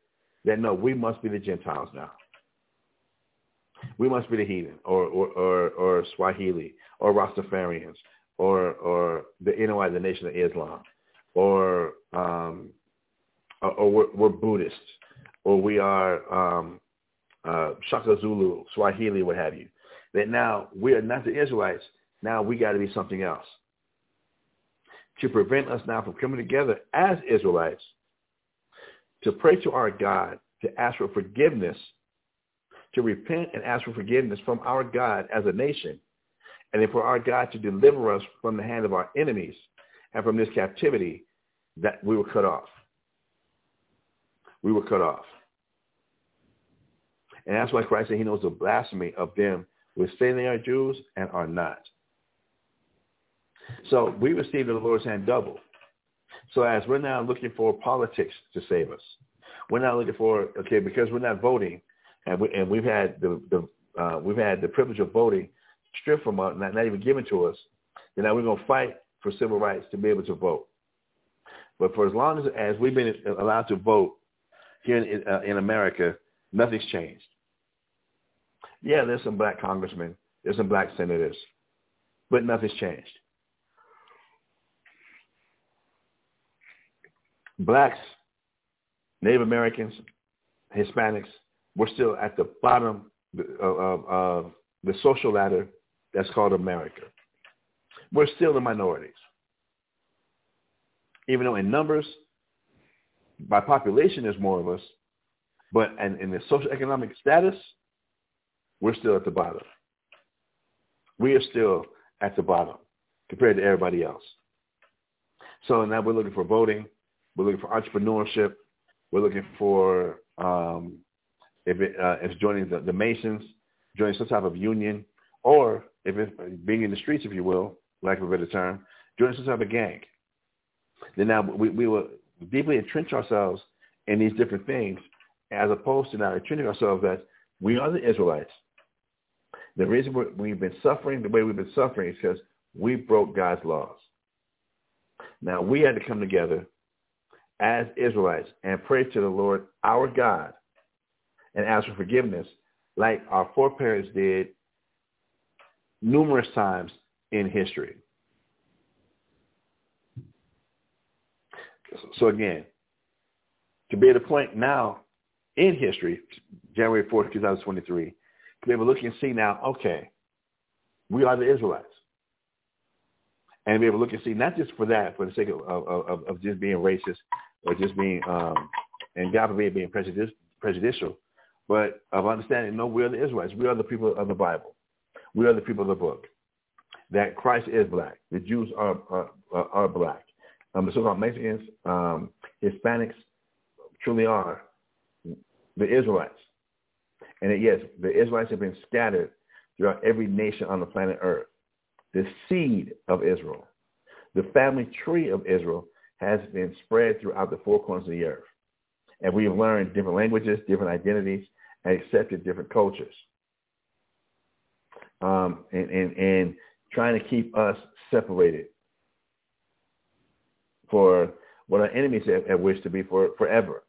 that no, we must be the Gentiles now. We must be the heathen or, or, or, or Swahili or Rastafarians or, or the NOI, the Nation of Islam, or, um, or, or we're, we're, Buddhists, or we are um, uh, Shaka Zulu, Swahili, what have you. That now we are not the Israelites. Now we got to be something else to prevent us now from coming together as Israelites to pray to our God, to ask for forgiveness, to repent and ask for forgiveness from our God as a nation, and then for our God to deliver us from the hand of our enemies and from this captivity that we were cut off. We were cut off. And that's why Christ said he knows the blasphemy of them which say they are Jews and are not. So we received the Lord's hand double. So as we're now looking for politics to save us, we're not looking for okay because we're not voting, and we and we've had the the uh, we've had the privilege of voting stripped from us, not, not even given to us. Then now we're going to fight for civil rights to be able to vote. But for as long as as we've been allowed to vote here in, uh, in America, nothing's changed. Yeah, there's some black congressmen, there's some black senators, but nothing's changed. blacks, Native Americans, Hispanics, we're still at the bottom of, of the social ladder that's called America. We're still the minorities. Even though in numbers, by population, there's more of us, but and in the social economic status, we're still at the bottom. We are still at the bottom compared to everybody else. So now we're looking for voting. We're looking for entrepreneurship. We're looking for um, if it, uh, if joining the, the Masons, joining some type of union, or if it's being in the streets, if you will, lack of a better term, joining some type of gang. Then now we, we will deeply entrench ourselves in these different things as opposed to now entrenching ourselves that we are the Israelites. The reason we've been suffering the way we've been suffering is because we broke God's laws. Now we had to come together as Israelites and pray to the Lord our God and ask for forgiveness like our foreparents did numerous times in history. So again, to be at a point now in history, January 4th, 2023, to be able to look and see now, okay, we are the Israelites. and be able to look and see not just for that, for the sake of of, of, of just being racist or just being um, and God forbid being prejudicial, but of understanding, no, we are the Israelites. We are the people of the Bible. We are the people of the book. That Christ is black. The Jews are are, are black. Um, the so-called Mexicans, um, Hispanics, truly are the Israelites. And that, yes, the Israelites have been scattered throughout every nation on the planet Earth. The seed of Israel, the family tree of Israel has been spread throughout the four corners of the earth. And we've learned different languages, different identities, and accepted different cultures. Um, and, and, and trying to keep us separated for what our enemies have, have wished to be for forever.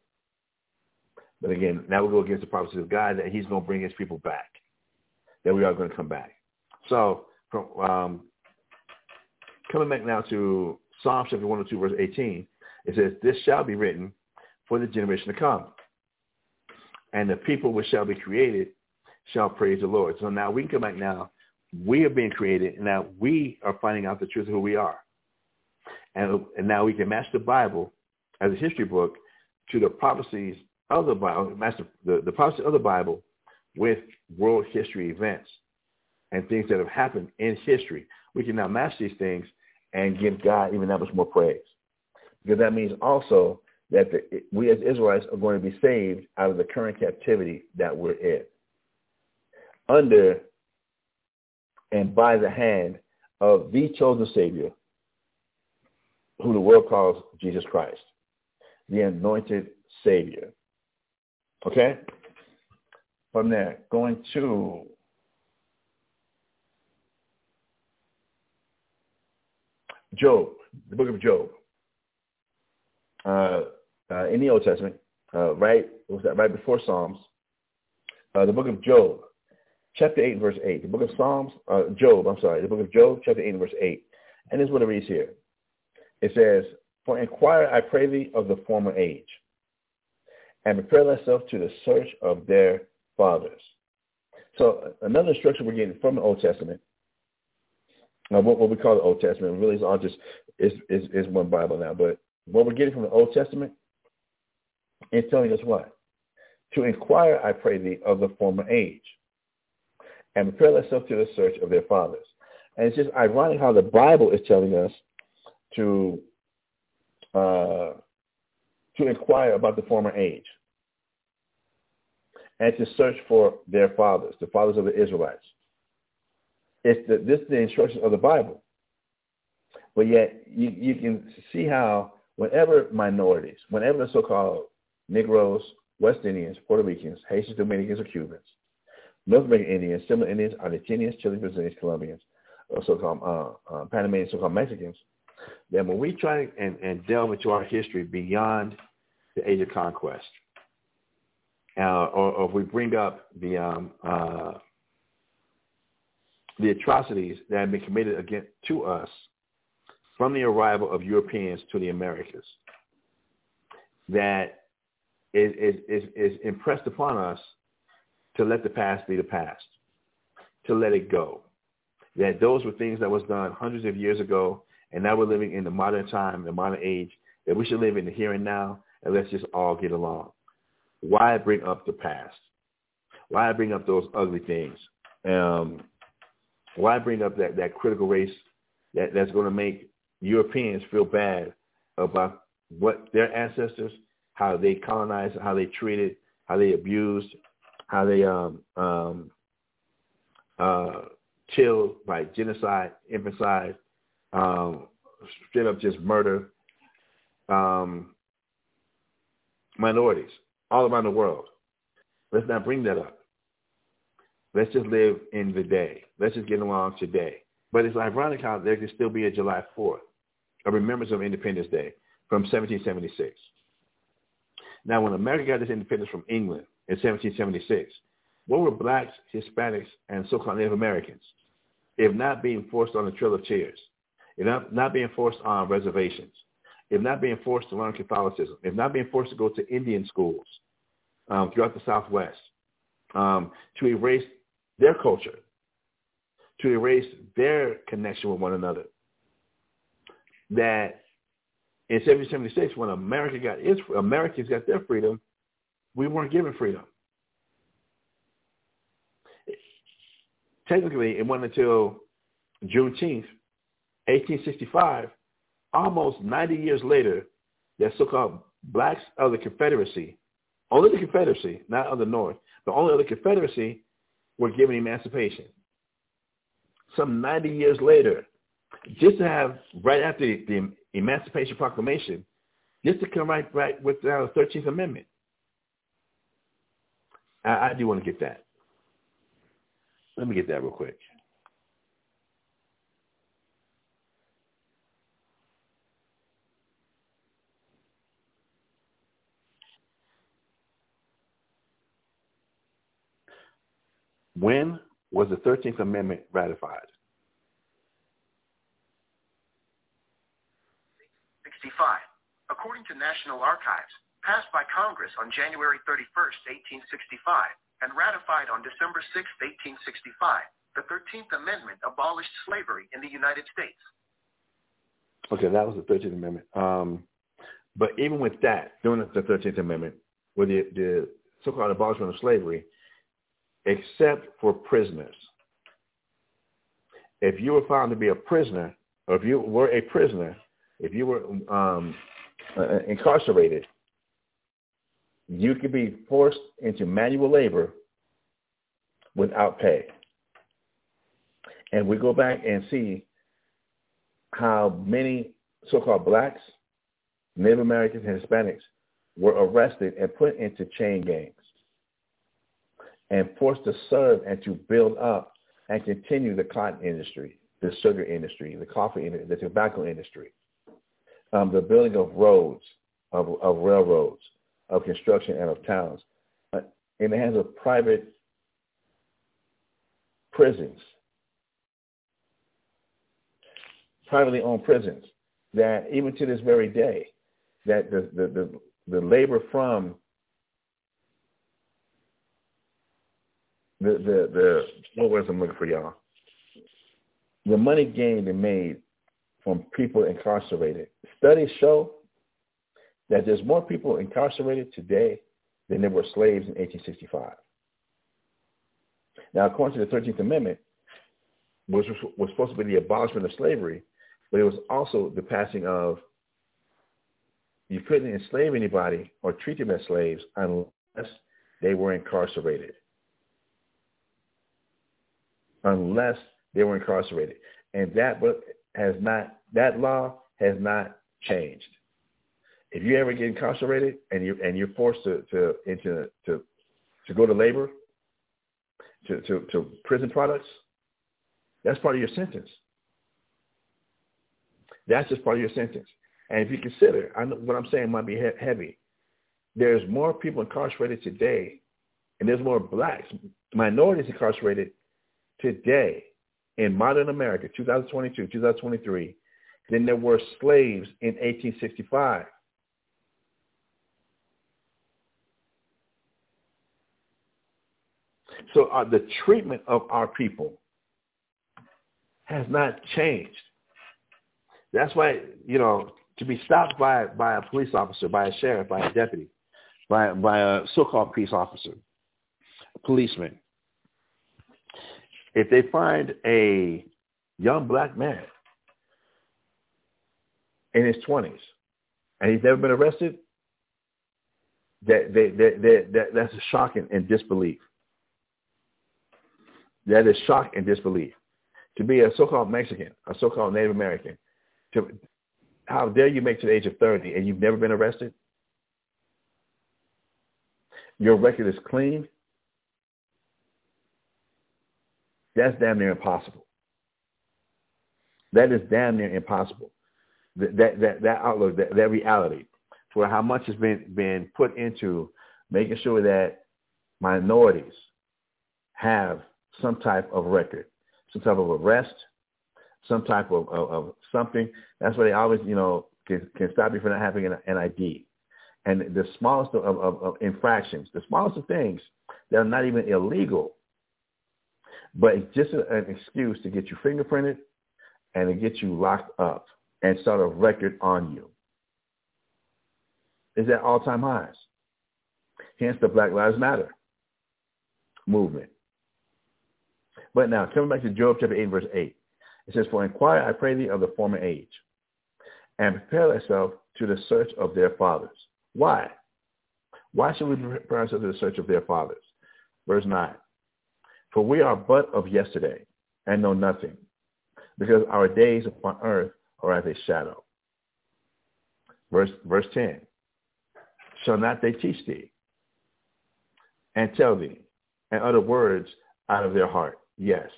But again, now we go against the prophecy of God that he's going to bring his people back, that we are going to come back. So from um, coming back now to Psalm chapter 102, verse 18, it says, this shall be written for the generation to come. And the people which shall be created shall praise the Lord. So now we can come back now. We are being created, and now we are finding out the truth of who we are. And, and now we can match the Bible as a history book to the prophecies of the Bible, match the, the, the prophecy of the Bible with world history events and things that have happened in history. We can now match these things and give God even that much more praise. Because that means also that the, we as Israelites are going to be saved out of the current captivity that we're in. Under and by the hand of the chosen Savior, who the world calls Jesus Christ, the anointed Savior. Okay? From there, going to Job, the book of Job. Uh, uh, in the Old Testament, uh, right, was that right before Psalms? Uh, the book of Job, chapter 8, verse 8. The book of Psalms, uh, Job, I'm sorry, the book of Job, chapter 8, verse 8. And this is what it reads here. It says, For inquire, I pray thee, of the former age, and prepare thyself to the search of their fathers. So another instruction we're getting from the Old Testament now, what, what we call the Old Testament really is all just is, is is one Bible now. But what we're getting from the Old Testament is telling us what to inquire, I pray thee, of the former age, and prepare thyself to the search of their fathers. And it's just ironic how the Bible is telling us to uh, to inquire about the former age and to search for their fathers, the fathers of the Israelites. It's the, this is the instructions of the Bible. But yet you, you can see how whenever minorities, whenever the so-called Negroes, West Indians, Puerto Ricans, Haitians, Dominicans, or Cubans, North American Indians, Seminole Indians, Argentinians, Chile, Brazilians, Colombians, so-called uh, uh, Panamanians, so-called Mexicans, then when we try and, and delve into our history beyond the age of conquest, uh, or, or if we bring up the um, uh, the atrocities that have been committed against to us from the arrival of Europeans to the Americas that is, is, is impressed upon us to let the past be the past, to let it go. That those were things that was done hundreds of years ago, and now we're living in the modern time, the modern age, that we should live in the here and now, and let's just all get along. Why bring up the past? Why bring up those ugly things? Um, why bring up that, that critical race that, that's going to make Europeans feel bad about what their ancestors, how they colonized, how they treated, how they abused, how they um, um, uh, killed by genocide, infanticide, um, straight up just murder um, minorities all around the world. Let's not bring that up. Let's just live in the day. Let's just get along today. But it's ironic how there can still be a July 4th, a remembrance of Independence Day from 1776. Now, when America got its independence from England in 1776, what were blacks, Hispanics, and so-called Native Americans, if not being forced on the Trail of Tears, if not, not being forced on reservations, if not being forced to learn Catholicism, if not being forced to go to Indian schools um, throughout the Southwest, um, to erase their culture, to erase their connection with one another. that in 1776, when America got its Americans got their freedom, we weren't given freedom. Technically, it wasn't until Juneteenth, 1865, almost 90 years later, that so-called blacks of the Confederacy, only the Confederacy, not of the North, but only the Confederacy, were given emancipation. Some 90 years later, just to have right after the, the Emancipation Proclamation, just to come right right with the Thirteenth Amendment. I, I do want to get that. Let me get that real quick. When was the 13th Amendment ratified? 65, according to National Archives, passed by Congress on January 31st, 1865, and ratified on December 6, 1865. The 13th Amendment abolished slavery in the United States. Okay, that was the 13th Amendment. Um, but even with that, during the 13th Amendment, with the, the so-called abolishment of slavery, except for prisoners. If you were found to be a prisoner, or if you were a prisoner, if you were um, uh, incarcerated, you could be forced into manual labor without pay. And we go back and see how many so-called blacks, Native Americans, and Hispanics were arrested and put into chain gangs and forced to serve and to build up and continue the cotton industry, the sugar industry, the coffee industry, the tobacco industry. Um, the building of roads, of, of railroads, of construction, and of towns. Uh, in the hands of private prisons, privately owned prisons, that even to this very day, that the, the, the, the labor from the, the, the, what was I'm looking for y'all? The money gained and made from people incarcerated. Studies show that there's more people incarcerated today than there were slaves in 1865. Now, according to the 13th Amendment, which was supposed to be the abolishment of slavery, but it was also the passing of you couldn't enslave anybody or treat them as slaves unless they were incarcerated. Unless they were incarcerated. And that has not that law has not changed. If you ever get incarcerated and you and you're forced to to into to to go to labor, to, to, to prison products, that's part of your sentence. That's just part of your sentence. And if you consider, I know what I'm saying might be he- heavy. There's more people incarcerated today, and there's more blacks, minorities incarcerated today in modern America, 2022, 2023, than there were slaves in 1865. So uh, the treatment of our people has not changed. That's why, you know, to be stopped by, by a police officer, by a sheriff, by a deputy, by, by a so-called peace officer, a policeman, if they find a young black man in his 20s and he's never been arrested, that, they, they, that that's a shock and, and disbelief. That is shock and disbelief. To be a so-called Mexican, a so-called Native American, to, how dare you make to the age of 30 and you've never been arrested? Your record is clean. That's damn near impossible. That is damn near impossible. That that that, that outlook, that, that reality, for how much has been been put into making sure that minorities have some type of record, some type of arrest, some type of, of, of something. That's why they always, you know, can, can stop you from not having an, an ID. And the smallest of, of, of infractions, the smallest of things that are not even illegal, but it's just an excuse to get you fingerprinted and to get you locked up and start a record on you. Is at all-time highs. Hence the Black Lives Matter movement. But now, coming back to Job chapter 8, verse 8. It says, For inquire, I pray thee, of the former age, and prepare thyself to the search of their fathers. Why? Why should we prepare ourselves to the search of their fathers? Verse 9. For we are but of yesterday, and know nothing, because our days upon earth are as a shadow. Verse, verse 10. Shall not they teach thee, and tell thee, and utter words out of their heart? Yes.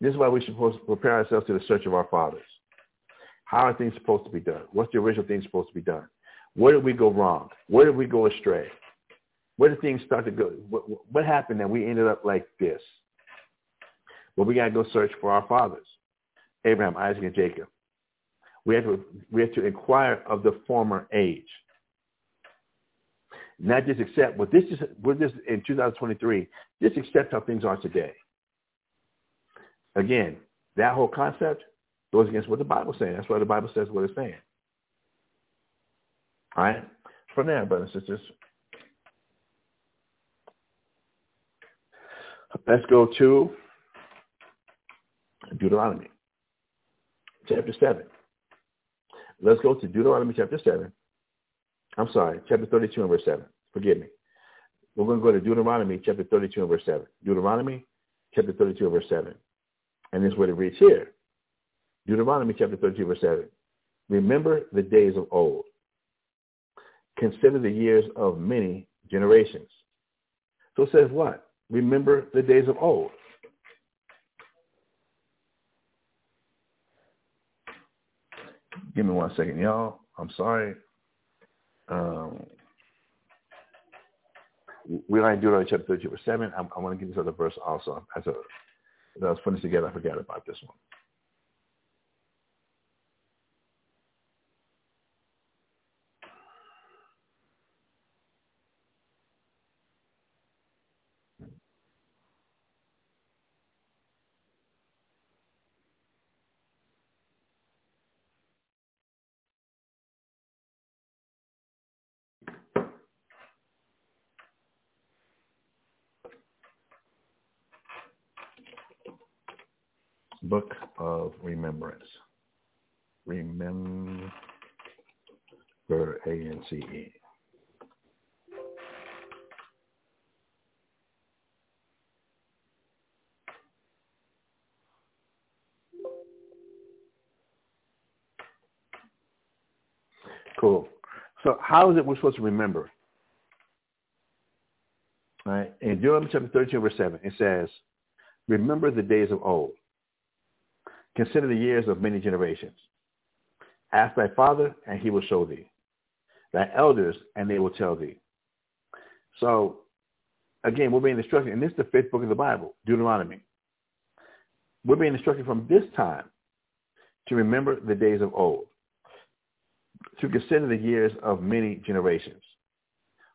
This is why we should prepare ourselves to the search of our fathers. How are things supposed to be done? What's the original thing supposed to be done? Where did we go wrong? Where did we go astray? Where did things start to go? What, what happened that we ended up like this? Well, we got to go search for our fathers, Abraham, Isaac, and Jacob. We have to, we have to inquire of the former age. Not just accept, well, this is, with this in 2023, just accept how things are today. Again, that whole concept goes against what the Bible's saying. That's why the Bible says what it's saying. All right? From there, brothers and sisters, let's go to Deuteronomy chapter 7. Let's go to Deuteronomy chapter 7. I'm sorry, chapter 32 and verse 7. Forgive me. We're going to go to Deuteronomy chapter 32 and verse 7. Deuteronomy chapter 32 and verse 7. And this is what it reads here. Deuteronomy chapter 32 verse 7. Remember the days of old. Consider the years of many generations. So it says what? Remember the days of old. Give me one second, y'all. I'm sorry. Um, we're going to do it on chapter 32 verse 7. I, I want to give this other verse also as a as I was putting this together, I forgot about this one. Book of Remembrance. Remember, A-N-C-E. Cool. So how is it we're supposed to remember? Right. In Deuteronomy chapter 13, verse 7, it says, remember the days of old Consider the years of many generations. Ask thy father, and he will show thee. Thy elders, and they will tell thee. So, again, we're being instructed, and this is the fifth book of the Bible, Deuteronomy. We're being instructed from this time to remember the days of old, to consider the years of many generations.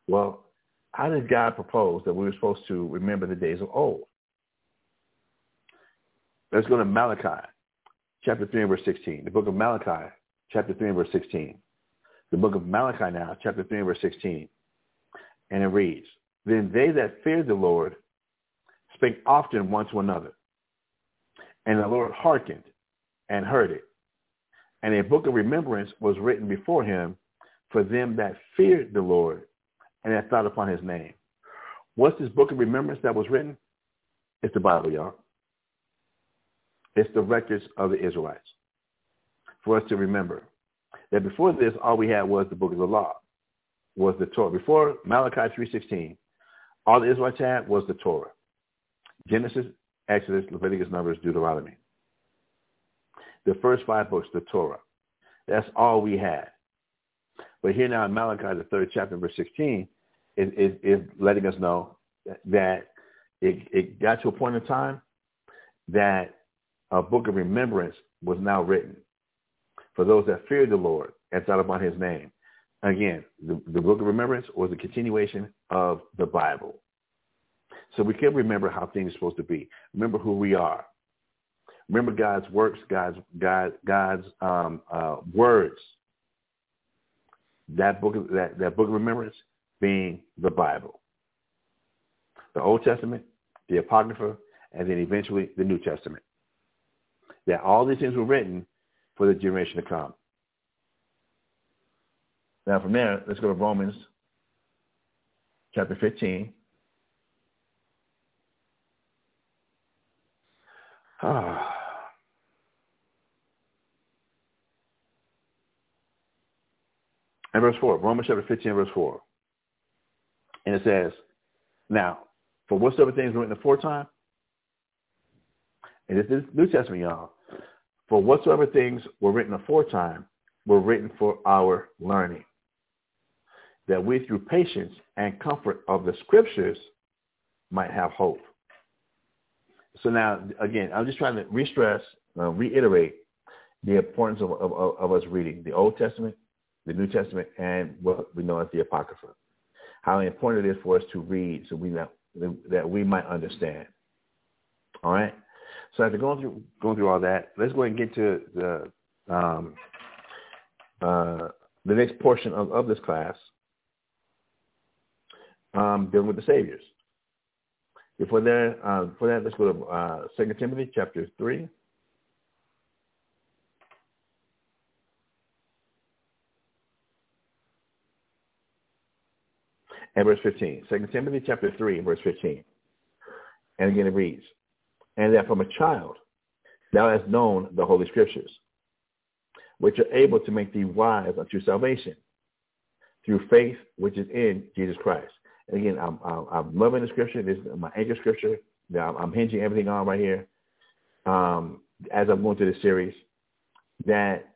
Well, how did God propose that we were supposed to remember the days of old? Let's go to Malachi chapter 3 and verse 16. The book of Malachi, chapter 3 and verse 16. The book of Malachi now, chapter 3 verse 16. And it reads, Then they that feared the Lord spake often one to another. And the Lord hearkened and heard it. And a book of remembrance was written before him for them that feared the Lord and that thought upon his name. What's this book of remembrance that was written? It's the Bible, y'all. It's the records of the Israelites for us to remember that before this, all we had was the book of the law, was the Torah. Before Malachi 3.16, all the Israelites had was the Torah. Genesis, Exodus, Leviticus, Numbers, Deuteronomy. The first five books, the Torah. That's all we had. But here now in Malachi, the third chapter, verse 16, is, is, is letting us know that it, it got to a point in time that a book of remembrance was now written for those that feared the Lord and thought upon his name. Again, the, the book of remembrance was a continuation of the Bible. So we can remember how things are supposed to be. Remember who we are. Remember God's works, God's God, God's um, uh, words. That book, that that book of remembrance, being the Bible, the Old Testament, the Apocrypha, and then eventually the New Testament. That all these things were written for the generation to come. Now from there, let's go to Romans chapter 15. Ah. And verse 4, Romans chapter 15, verse 4. And it says, Now, for whatsoever things were written aforetime, and this is New Testament, y'all, for whatsoever things were written aforetime were written for our learning, that we through patience and comfort of the scriptures might have hope. So now, again, I'm just trying to re-stress, uh, reiterate the importance of, of, of us reading the Old Testament, the New Testament, and what we know as the Apocrypha. How important it is for us to read so we that, that we might understand. All right. So after going through going through all that, let's go ahead and get to the um, uh, the next portion of, of this class, um, dealing with the saviors. Before that, uh, before that, let's go to uh, 2 Timothy chapter 3. And verse 15. 2 Timothy chapter 3, verse 15. And again it reads, And that from a child thou hast known the Holy Scriptures, which are able to make thee wise unto salvation, through faith which is in Jesus Christ. And again, I'm, I'm, loving the scripture. This is my anchor scripture that I'm, I'm hinging everything on right here um, as I'm going through this series, that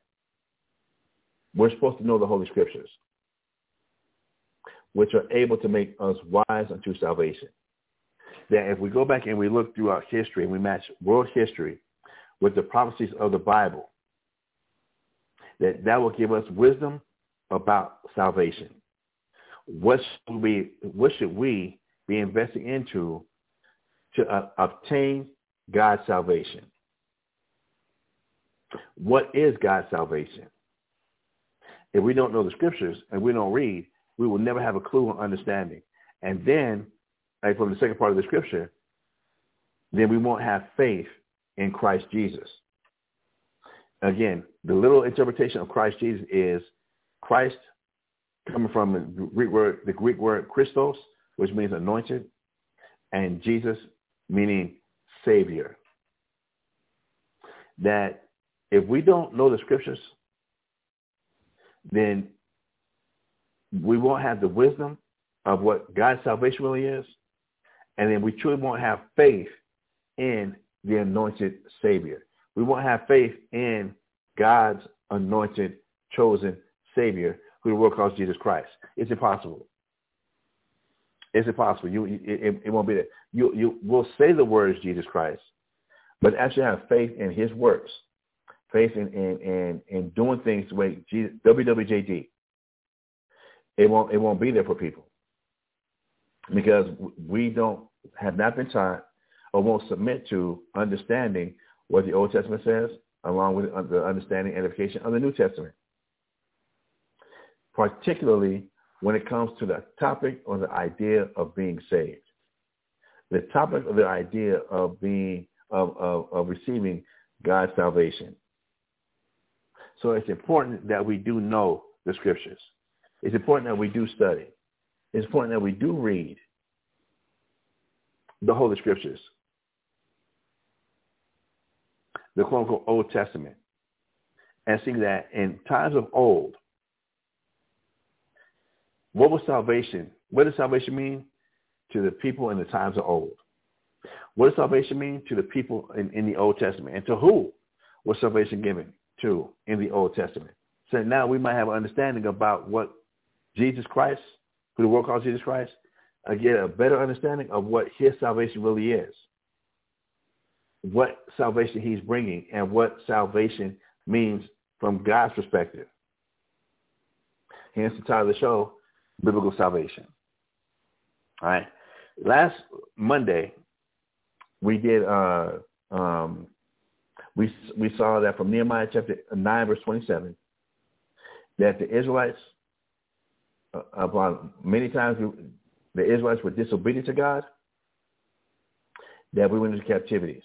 we're supposed to know the Holy Scriptures, which are able to make us wise unto salvation. That if we go back and we look throughout history and we match world history with the prophecies of the Bible, that that will give us wisdom about salvation what should we what should we be investing into to uh, obtain God's salvation? What is God's salvation? If we don't know the scriptures and we don't read, we will never have a clue or understanding. And then, like from the second part of the scripture, then we won't have faith in Christ Jesus. Again, the little interpretation of Christ Jesus is Christ coming from the Greek word, the Greek word Christos, which means anointed, and Jesus meaning Savior. That if we don't know the scriptures, then we won't have the wisdom of what God's salvation really is, and then we truly won't have faith in the anointed Savior. We won't have faith in God's anointed, chosen Savior who the world calls Jesus Christ. It's impossible. It's impossible. You, it, it won't be there. You, you will say the words Jesus Christ, but actually have faith in His works, faith in in in, in doing things the way Jesus, WWJD. It won't it won't be there for people because we don't have not been taught or won't submit to understanding what the Old Testament says, along with the understanding and edification of the New Testament particularly when it comes to the topic or the idea of being saved. The topic of the idea of being of, of, of receiving God's salvation. So it's important that we do know the scriptures. It's important that we do study. It's important that we do read the Holy Scriptures, the quote unquote Old Testament, and see that in times of old, what was salvation? What does salvation mean to the people in the times of old? What does salvation mean to the people in, in the Old Testament? And to who was salvation given to in the Old Testament? So now we might have an understanding about what Jesus Christ, who the world calls Jesus Christ, uh, get a better understanding of what his salvation really is. What salvation he's bringing and what salvation means from God's perspective. Hence the title of the show, biblical salvation. All right. Last Monday, we did uh, um, We we saw that from Nehemiah chapter nine verse twenty seven that the Israelites uh, upon many times the Israelites were disobedient to God. That we went into captivities.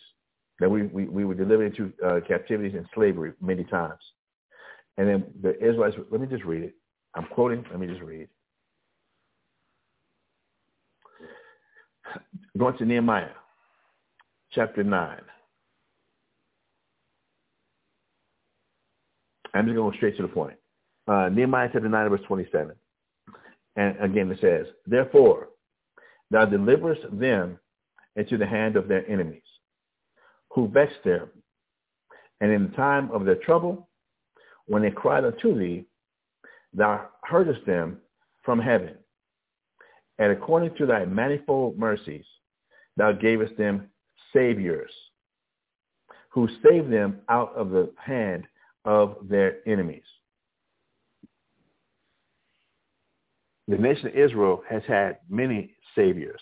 That we we, we were delivered into uh, captivities and slavery many times. And then the Israelites. Let me just read it. I'm quoting. Let me just read. Going to Nehemiah, chapter 9. I'm just going straight to the point. Uh, Nehemiah chapter 9, verse 27. And again it says, Therefore, thou deliverest them into the hand of their enemies, who vexed them. And in the time of their trouble, when they cried unto thee, thou heardest them from heaven. And according to thy manifold mercies, thou gavest them saviors, who saved them out of the hand of their enemies. The nation of Israel has had many saviors.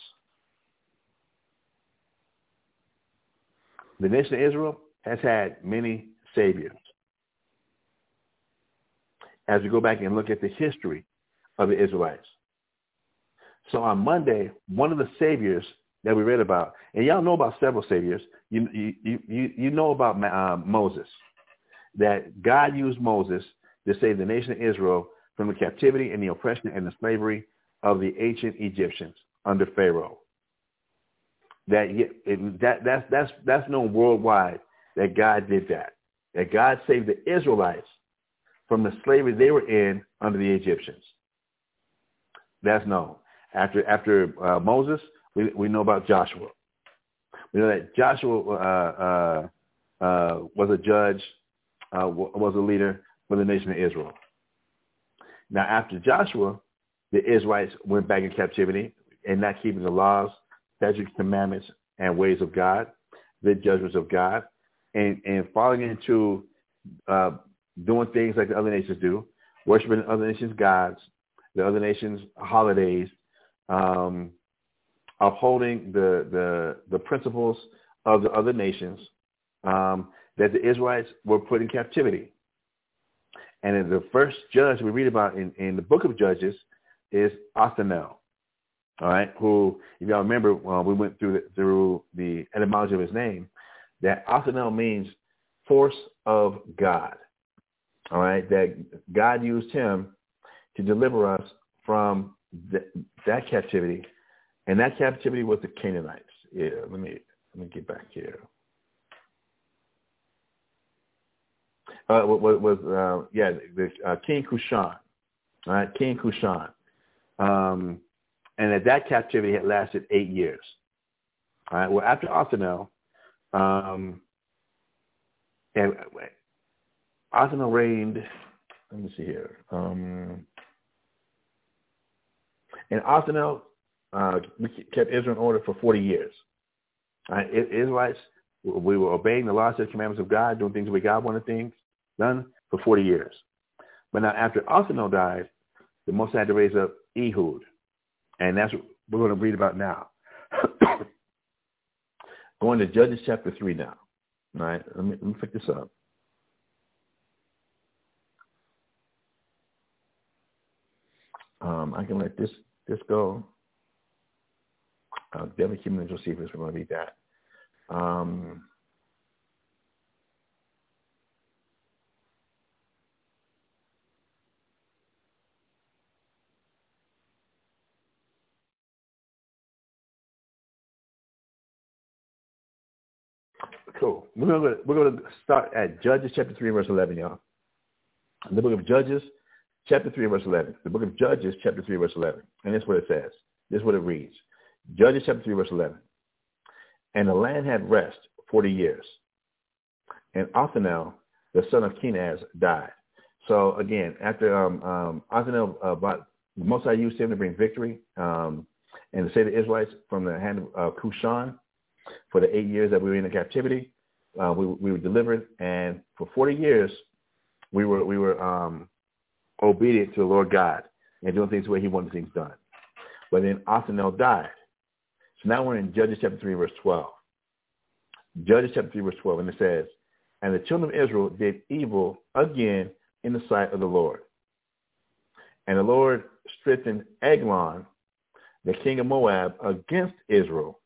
The nation of Israel has had many saviors. As we go back and look at the history of the Israelites. So on Monday, one of the saviors that we read about, and y'all know about several saviors. You you you you know about uh, Moses, that God used Moses to save the nation of Israel from the captivity and the oppression and the slavery of the ancient Egyptians under Pharaoh. That it, that that's that's that's known worldwide that God did that. That God saved the Israelites from the slavery they were in under the Egyptians. That's known. After after uh, Moses, we we know about Joshua. We know that Joshua uh, uh, uh was a judge, uh, was a leader for the nation of Israel. Now, after Joshua, the Israelites went back in captivity and not keeping the laws, statutes, commandments, and ways of God, the judgments of God, and, and falling into uh, doing things like the other nations do, worshiping other nations' gods, the other nations' holidays, um, upholding the, the, the principles of the other nations um, that the Israelites were put in captivity. And the first judge we read about in, in the book of Judges is Othniel, all right, who, if y'all remember, uh, we went through the, through the etymology of his name, that Othniel means force of God, all right, that God used him to deliver us from th- that captivity, and that captivity was the Canaanites. Yeah, let me let me get back here. Uh, was, was uh, yeah, the, uh, King Cushan, all right, King Cushan, um, and that that captivity had lasted eight years. All right, well after Othniel, um, and Othniel reigned. Let me see here. Um, and Othniel uh, kept Israel in order for 40 years. Right? Israelites, we were obeying the laws and commandments of God, doing things the way God wanted things done for 40 years. But now after Othniel died, the Most had to raise up Ehud. And that's what we're going to read about now. going to Judges chapter 3 now. All right, let me, let me pick this up. Um, I can let this this go. Uh, Devin Human Josephus, we're going to read that. Um, cool. We're going to we're to start at Judges chapter three verse eleven, y'all. The book of Judges chapter 3, verse 11. The book of Judges, chapter 3, verse 11. And this is what it says. This is what it reads. Judges chapter 3, verse 11. And the land had rest 40 years. And Othniel, the son of Kenaz, died. So again, after um, um, Othniel, uh, bought, High used him to bring victory um, and to save the Israelites from the hand of uh, Cushan for the eight years that we were in the captivity. Uh, we, we were delivered, and for 40 years, we were we were um, obedient to the Lord God and doing things the way he wanted things done. But then Othniel died. So now we're in Judges chapter 3, verse 12. Judges chapter 3, verse 12, and it says, And the children of Israel did evil again in the sight of the Lord. And the Lord strengthened Eglon, the king of Moab, against Israel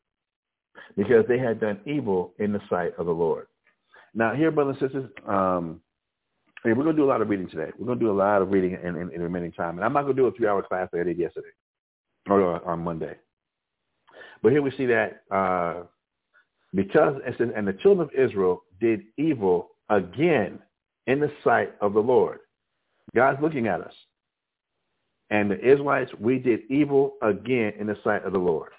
because they had done evil in the sight of the Lord. Now, here, brothers and sisters, um, we're going to do a lot of reading today. We're going to do a lot of reading in, in, in remaining time. And I'm not going to do a three-hour class like I did yesterday or on Monday. But here we see that uh, because, and the children of Israel did evil again in the sight of the Lord. God's looking at us. And the Israelites, we did evil again in the sight of the Lord.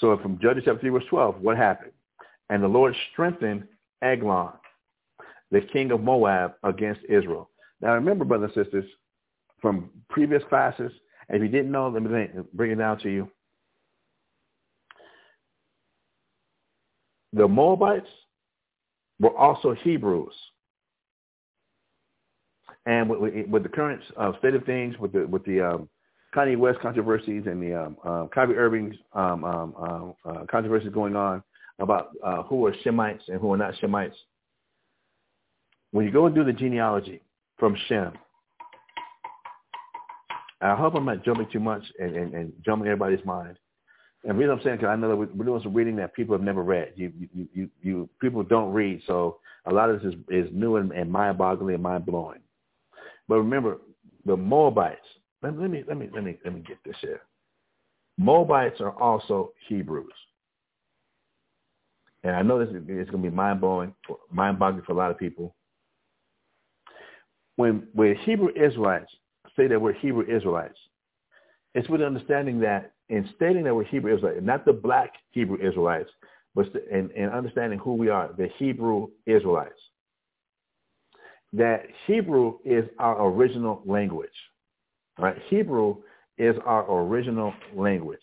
So from Judges chapter 3, verse 12, what happened? And the Lord strengthened Eglon, the king of Moab, against Israel. Now remember, brothers and sisters, from previous classes, if you didn't know, let me bring it down to you. The Moabites were also Hebrews. And with, with the current uh, state of things, with the with the um, Kanye West controversies and the um, uh, Kyrie Irving's um, um, um, uh, controversies going on about uh, who are Shemites and who are not Shemites, when you go and do the genealogy from Shem, I hope I'm not jumping too much and, and, and jumping everybody's mind. And the reason I'm saying, because I know that we're doing some reading that people have never read. You, you, you, you people don't read, so a lot of this is, is new and, and mind-boggling and mind-blowing. But remember, the Moabites. Let, let me let me let me let me get this here. Moabites are also Hebrews, and I know this is, going to be mind-blowing, mind-boggling for a lot of people. When when Hebrew Israelites say that we're Hebrew Israelites, it's with the understanding that in stating that we're Hebrew Israelites, not the black Hebrew Israelites, but in, in understanding who we are, the Hebrew Israelites that Hebrew is our original language. Right? Hebrew is our original language.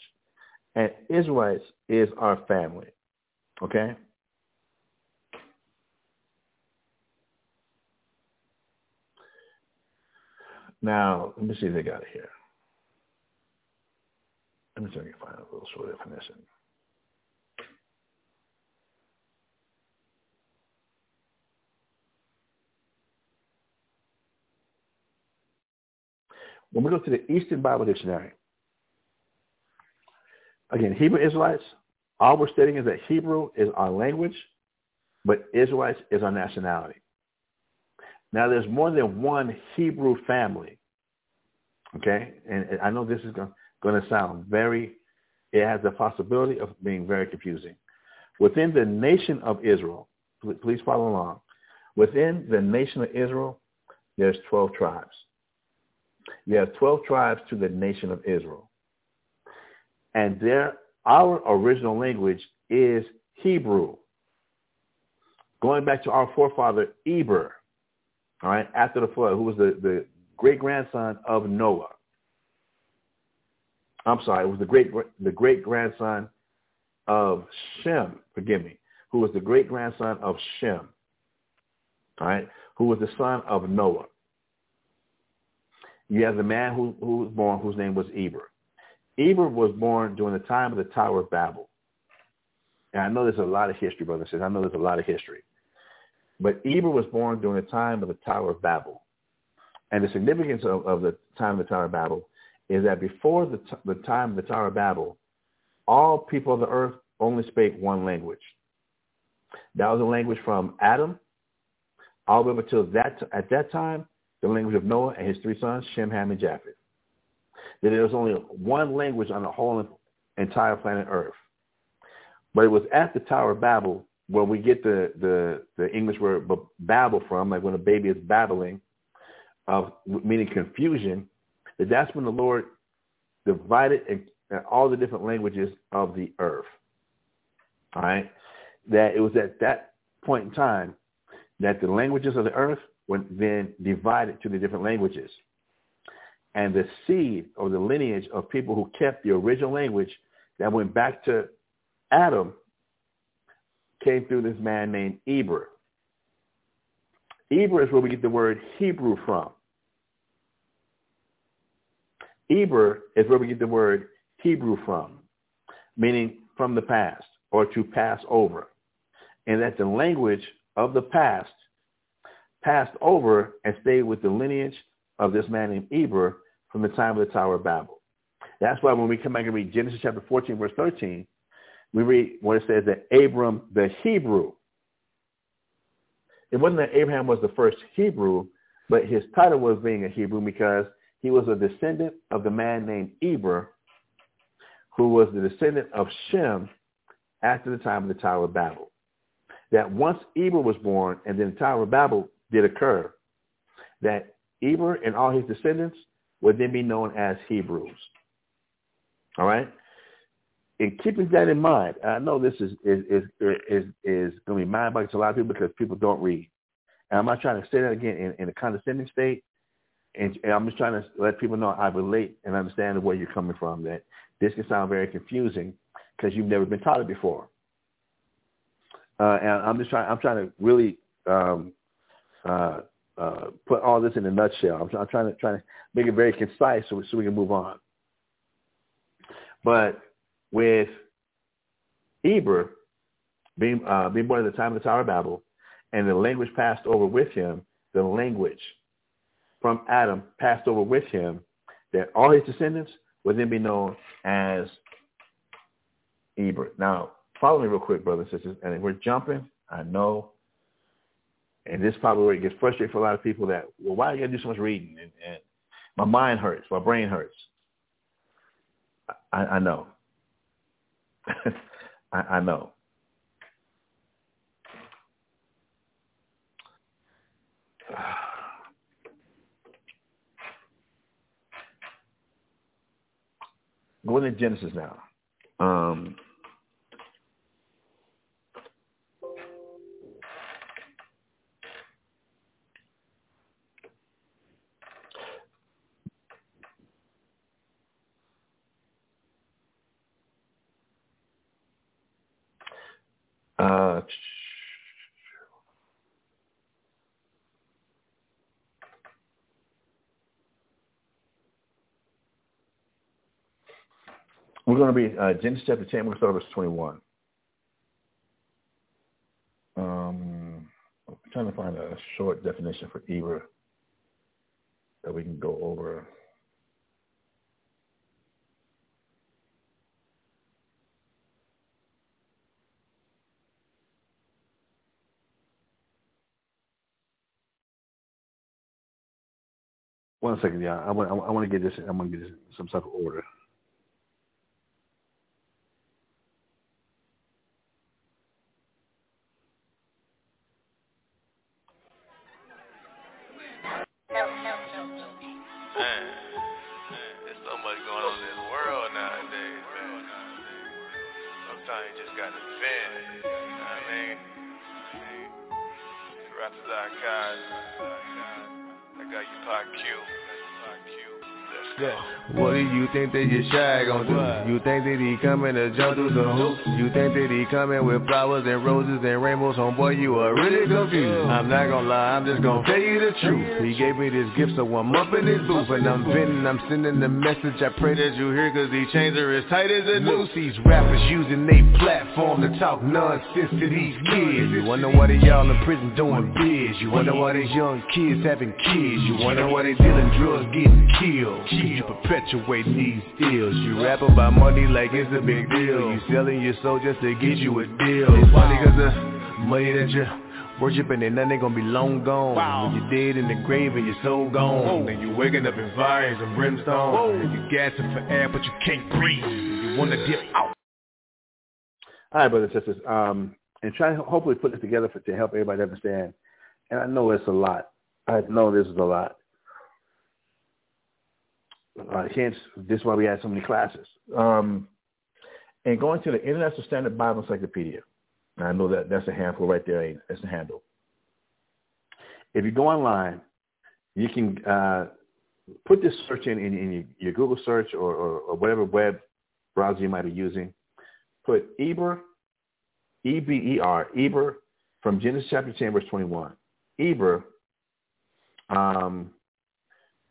And Israelites is our family. Okay? Now, let me see if they got it here. Let me see if I can find a little short definition. When we look to the Easton Bible Dictionary, again, Hebrew Israelites, all we're stating is that Hebrew is our language, but Israelites is our nationality. Now, there's more than one Hebrew family, okay? And I know this is going to sound very, it has the possibility of being very confusing. Within the nation of Israel, please follow along. Within the nation of Israel, there's 12 tribes. You have 12 tribes to the nation of Israel. And their, our original language is Hebrew. Going back to our forefather Eber, all right, after the flood, who was the, the great-grandson of Noah. I'm sorry, it was the great the great grandson of Shem, forgive me, who was the great grandson of Shem, all right, who was the son of Noah. You have the man who, who was born whose name was Eber. Eber was born during the time of the Tower of Babel. And I know there's a lot of history, brothers and sisters. I know there's a lot of history. But Eber was born during the time of the Tower of Babel. And the significance of, of the time of the Tower of Babel is that before the, t- the time of the Tower of Babel, all people of the earth only spake one language. That was a language from Adam all the way up until that, at that time, the language of Noah and his three sons, Shem, Ham, and Japheth. That there was only one language on the whole entire planet Earth. But it was at the Tower of Babel where we get the, the, the English word babble from, like when a baby is babbling, of meaning confusion, that that's when the Lord divided all the different languages of the earth. All right? That it was at that point in time that the languages of the earth were then divided to the different languages. And the seed or the lineage of people who kept the original language that went back to Adam came through this man named Eber. Eber is where we get the word Hebrew from. Eber is where we get the word Hebrew from, meaning from the past or to pass over. And that the language of the past passed over and stayed with the lineage of this man named Eber from the time of the Tower of Babel. That's why when we come back and read Genesis chapter 14, verse 13, we read where it says that Abram the Hebrew. It wasn't that Abraham was the first Hebrew, but his title was being a Hebrew because he was a descendant of the man named Eber, who was the descendant of Shem after the time of the Tower of Babel. That once Eber was born and then the Tower of Babel did occur, that Eber and all his descendants would then be known as Hebrews. All right? And keeping that in mind, I know this is is is is, is going to be mind-boggling to a lot of people because people don't read. And I'm not trying to say that again in, in a condescending state. And, and I'm just trying to let people know I relate and understand where you're coming from. That this can sound very confusing because you've never been taught it before. Uh, and I'm just trying. I'm trying to really um, uh, uh, put all this in a nutshell. I'm, I'm, trying to trying to make it very concise so, so we can move on. But with Eber being uh, being born at the time of the Tower of Babel, and the language passed over with him, the language from Adam passed over with him, that all his descendants would then be known as Eber. Now, follow me real quick, brothers and sisters, and we're jumping. I know. And this is probably where it gets frustrating for a lot of people that, well, why do you got to do so much reading? And, and my mind hurts. My brain hurts. I, I know. I, I know. Going to Genesis now. Um, Uh, we're going to be uh, Genesis chapter 10. We're going to start verse 21. Um, I'm trying to find a short definition for Eber that we can go over. One second, yeah. I want I want to get this. I want to get this some type of order. Think that your shy gon' do? You think that he coming to jump through some hoops? You think that he coming with flowers and roses and rainbows? Homeboy, you are really confused. I'm not gonna lie, I'm just gonna tell you the truth. He gave me this gift, so I'm up in his booth and I'm venting, I'm sending the message. I pray that you hear, cause these chains are as tight as a noose. These rappers using they platform to talk nonsense to these kids. You wonder why they y'all in prison doing biz. You wonder why these young kids having kids. You wonder why they dealing drugs, getting killed. You perpetuating these deals. You rap about money like it's a big deal. You selling your soul just to get you a deal. It's funny cause the money that you're worshiping and then they gonna be long gone. Wow. When you're dead in the grave and your soul gone. Whoa. Then you waking up in fires and brimstone. Whoa. And you gasping for air but you can't breathe. You wanna dip out. All right, brothers and sisters. Um, and try to hopefully put this together for, to help everybody understand. And I know it's a lot. I know this is a lot. Uh, hence, this is why we had so many classes. Um, and going to the International Standard Bible Encyclopedia. I know that that's a handful right there. That's a handle. If you go online, you can uh, put this search in in, in your, your, Google search or, or, or, whatever web browser you might be using. Put Eber, E-B-E-R, Eber, from Genesis chapter 10, verse 21. Eber, um,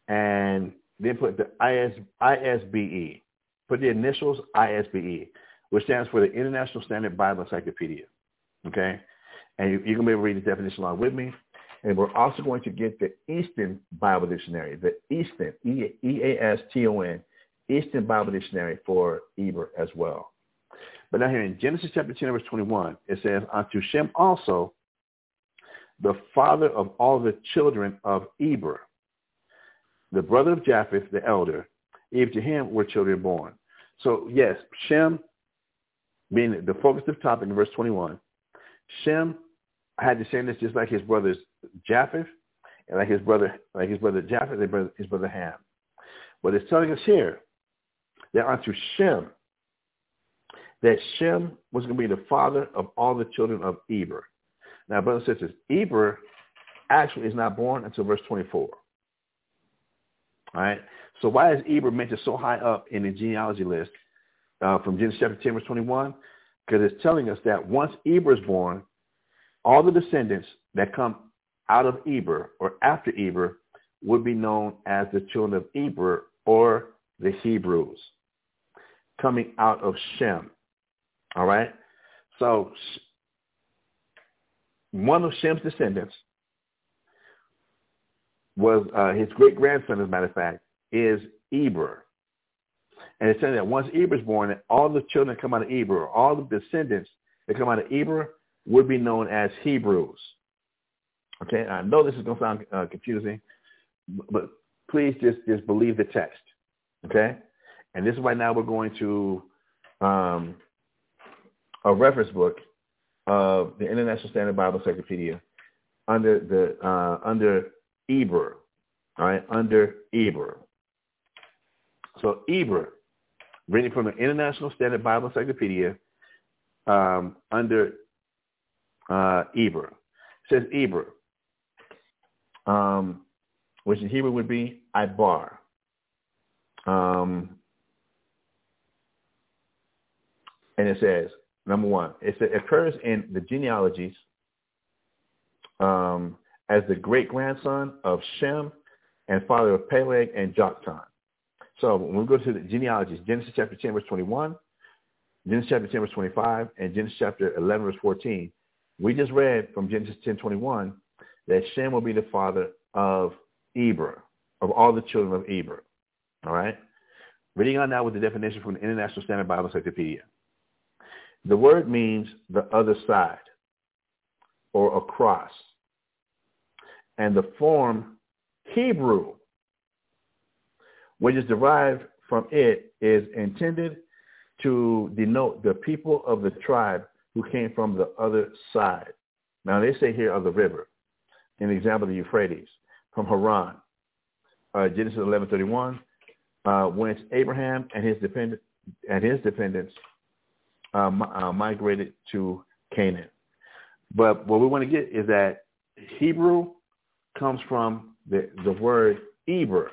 and then put the IS, ISBE. Put the initials ISBE, which stands for the International Standard Bible Encyclopedia. Okay? And you, are going to be able to read the definition along with me. And we're also going to get the Easton Bible Dictionary, the Easton, E-A-S-T-O-N, Easton Bible Dictionary for Eber as well. But now here in Genesis chapter 10, verse 21, it says, Unto Shem also, the father of all the children of Eber, the brother of Japheth, the elder, even to him were children born. So yes, Shem, being the focus of the topic in verse 21, Shem had descendants just like his brothers Japheth, and like his brother, like his brother Japheth, and his brother, his brother Ham. But it's telling us here that unto Shem, that Shem was going to be the father of all the children of Eber. Now, brothers and sisters, Eber actually is not born until verse 24. Right. So why is Eber mentioned so high up in the genealogy list uh, from Genesis chapter 10, verse 21? Because it's telling us that once Eber is born, all the descendants that come out of Eber or after Eber would be known as the children of Eber or the Hebrews coming out of Shem. All right? So one of Shem's descendants was uh, his great grandson, as a matter of fact, is Eber. And it's saying that once Eber is born, all the children that come out of Eber, all the descendants that come out of Eber would be known as Hebrews. Okay, I know this is going to sound uh, confusing, but please just, just believe the text. Okay, and this is why now we're going to um, a reference book of the International Standard Bible Encyclopedia under the uh, under Eber, all right, under Eber. So Eber, written from the International Standard Bible Encyclopedia um, under uh, Eber. Says Eber, um, which in Hebrew would be Ibar. Um, and it says, number one, it occurs in the genealogies um, as the great-grandson of Shem and father of Peleg and Joktan. So when we go to the genealogies, Genesis chapter 10, verse 21, Genesis chapter 10, verse 25, and Genesis chapter 11, verse 14, we just read from Genesis 10, 21 that Shem will be the father of Eber, of all the children of Eber. All right? Reading on now with the definition from the International Standard Bible Encyclopedia. The word means the other side or across. And the form Hebrew, which is derived from it, is intended to denote the people of the tribe who came from the other side. Now they say here of the river, an example the Euphrates, from Haran. Uh, Genesis 11:31, uh, whence Abraham and his dependent and his descendants uh, uh, migrated to Canaan. But what we want to get is that Hebrew comes from the, the word Eber.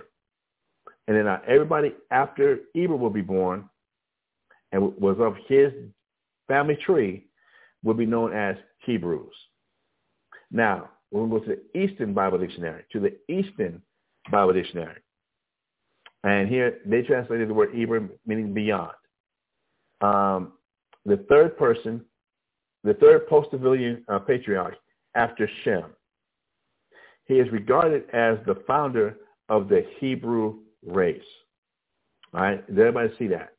And then uh, everybody after Eber will be born and was of his family tree will be known as Hebrews. Now, we're going to go to the Easton Bible Dictionary, to the Easton Bible Dictionary. And here they translated the word Eber meaning beyond. Um, the third person, the third post-diluvian uh, patriarch after Shem. He is regarded as the founder of the Hebrew race. All right, did everybody see that?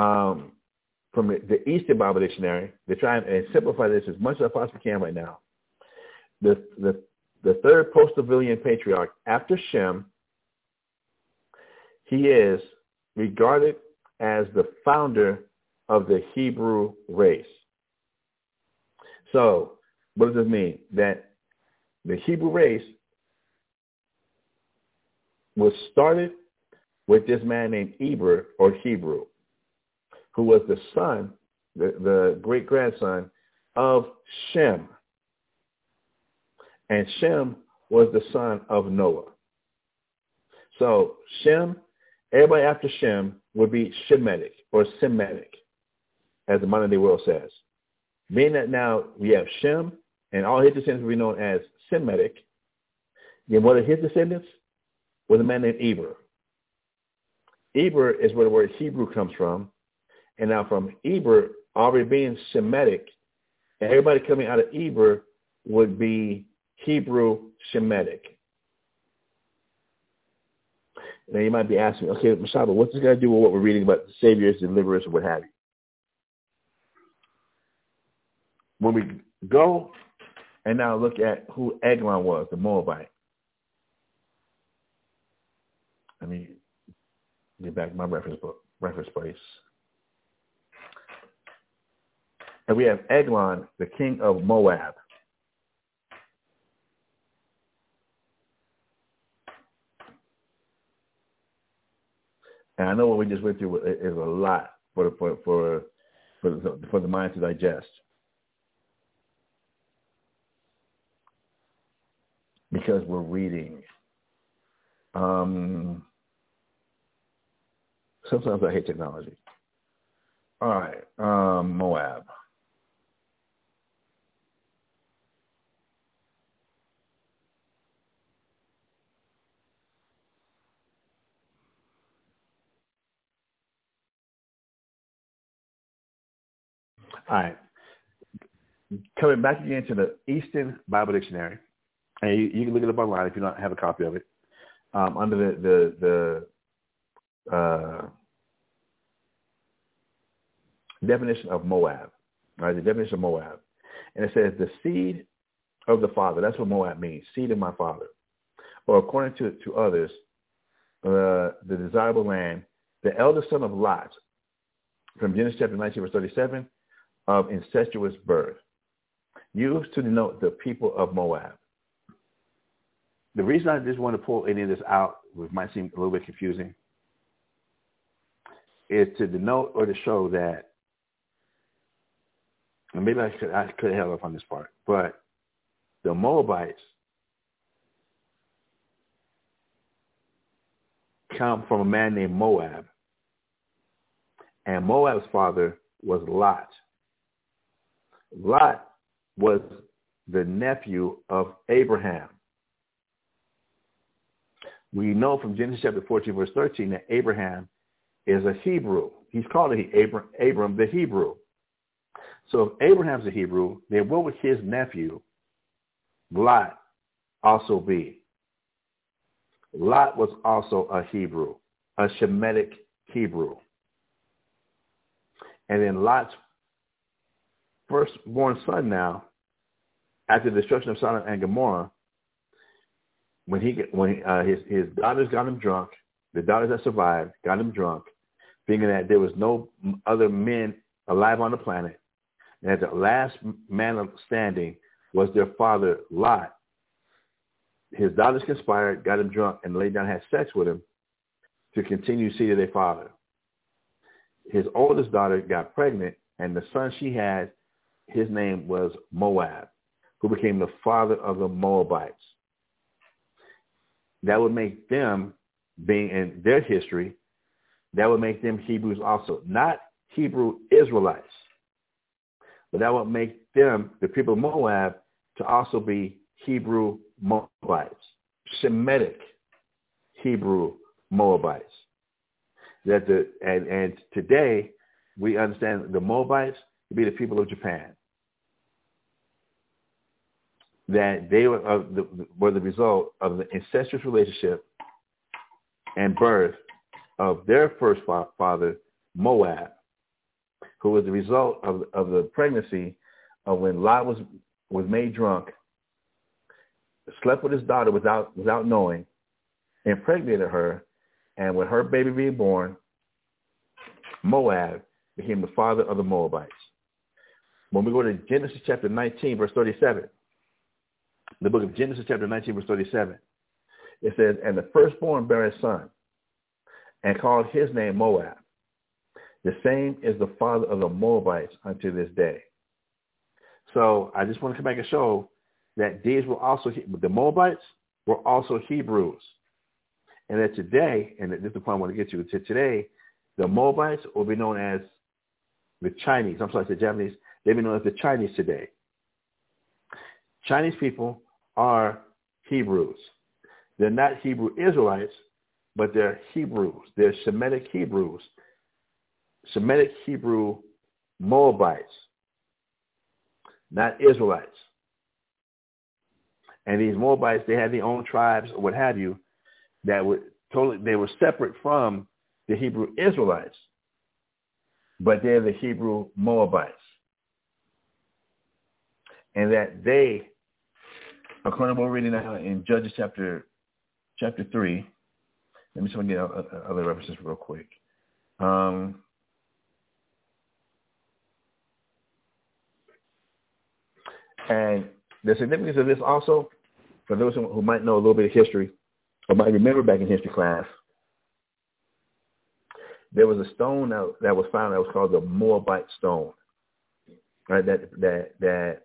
Um, from the, the Easton Bible Dictionary, they try and simplify this as much as I possibly can right now. The, the, the third post-diluvian patriarch after Shem, he is regarded as the founder of the Hebrew race. So what does this mean? That the Hebrew race was started with this man named Eber or Hebrew who was the son, the, the great-grandson of Shem. And Shem was the son of Noah. So Shem, everybody after Shem would be Shemitic or Semitic, as the modern day world says. Meaning that now we have Shem, and all his descendants will be known as Semitic. Then one of his descendants was a man named Eber. Eber is where the word Hebrew comes from, and now from Eber already being Semitic everybody coming out of Eber would be Hebrew Semitic. Now you might be asking, okay, Mashahba, what's this got to do with what we're reading about the saviors, deliverers, or what have you? When we go and now look at who Eglon was, the Moabite. Let me get back to my reference book, reference place. And we have Eglon, the king of Moab. And I know what we just went through is a lot for for for for the, for the mind to digest. Because we're reading. Um, sometimes I hate technology. All right, um, Moab. All right. Coming back again to the Easton Bible Dictionary, and you, you can look it up online if you don't have a copy of it. Um, under the the, the uh, definition of Moab, right? The definition of Moab, and it says the seed of the father. That's what Moab means, seed of my father, or according to to others, uh, the desirable land, the eldest son of Lot, from Genesis chapter 19 verse 37 of incestuous birth, used to denote the people of Moab. The reason I just want to pull any of this out, which might seem a little bit confusing, is to denote or to show that, and maybe I could I could held up on this part, but the Moabites come from a man named Moab, and Moab's father was Lot. Lot was the nephew of Abraham. We know from Genesis chapter 14, verse 13, that Abraham is a Hebrew. He's called Abram, Abram the Hebrew. So if Abraham's a Hebrew, then what would his nephew, Lot, also be? Lot was also a Hebrew, a Shemitic Hebrew. And then Lot's firstborn son now, after the destruction of Sodom and Gomorrah, when he when uh, his his daughters got him drunk, the daughters that survived got him drunk, thinking that there was no other men alive on the planet, and that the last man standing was their father Lot. His daughters conspired, got him drunk, and laid down and had sex with him to continue seed of their father. His oldest daughter got pregnant, and the son she had his name was Moab, who became the father of the Moabites. That would make them, being in their history, that would make them Hebrews also. Not Hebrew Israelites, but that would make them, the people of Moab, to also be Hebrew Moabites, Semitic Hebrew Moabites. That the and, and today we understand the Moabites to be the people of Japan. That they were, the, were the result of the incestuous relationship and birth of their first father, Moab, who was the result of, of the pregnancy of when Lot was, was made drunk, slept with his daughter without, without knowing, impregnated her, and with her baby being born, Moab became the father of the Moabites. When we go to Genesis chapter 19, verse 37, the book of Genesis chapter 19, verse 37, it says, And the firstborn bare a son, and called his name Moab. The same is the father of the Moabites unto this day. So I just want to come back and show that these were also, the Moabites were also Hebrews. And that today, and this is the point I want to get to, today, the Moabites will be known as the Chinese, I'm sorry, the Japanese, they be known as the Chinese today. Chinese people are Hebrews. They're not Hebrew Israelites, but they're Hebrews. They're Semitic Hebrews. Semitic Hebrew Moabites. not Israelites. And these Moabites, they had their own tribes or what have you, that were totally they were separate from the Hebrew Israelites, but they're the Hebrew Moabites. And that they, according to what we're reading now in Judges chapter chapter three, let me just I can get other references real quick. Um, and the significance of this also, for those who might know a little bit of history, or might remember back in history class, there was a stone that, that was found that was called the Moabite stone, right? That that that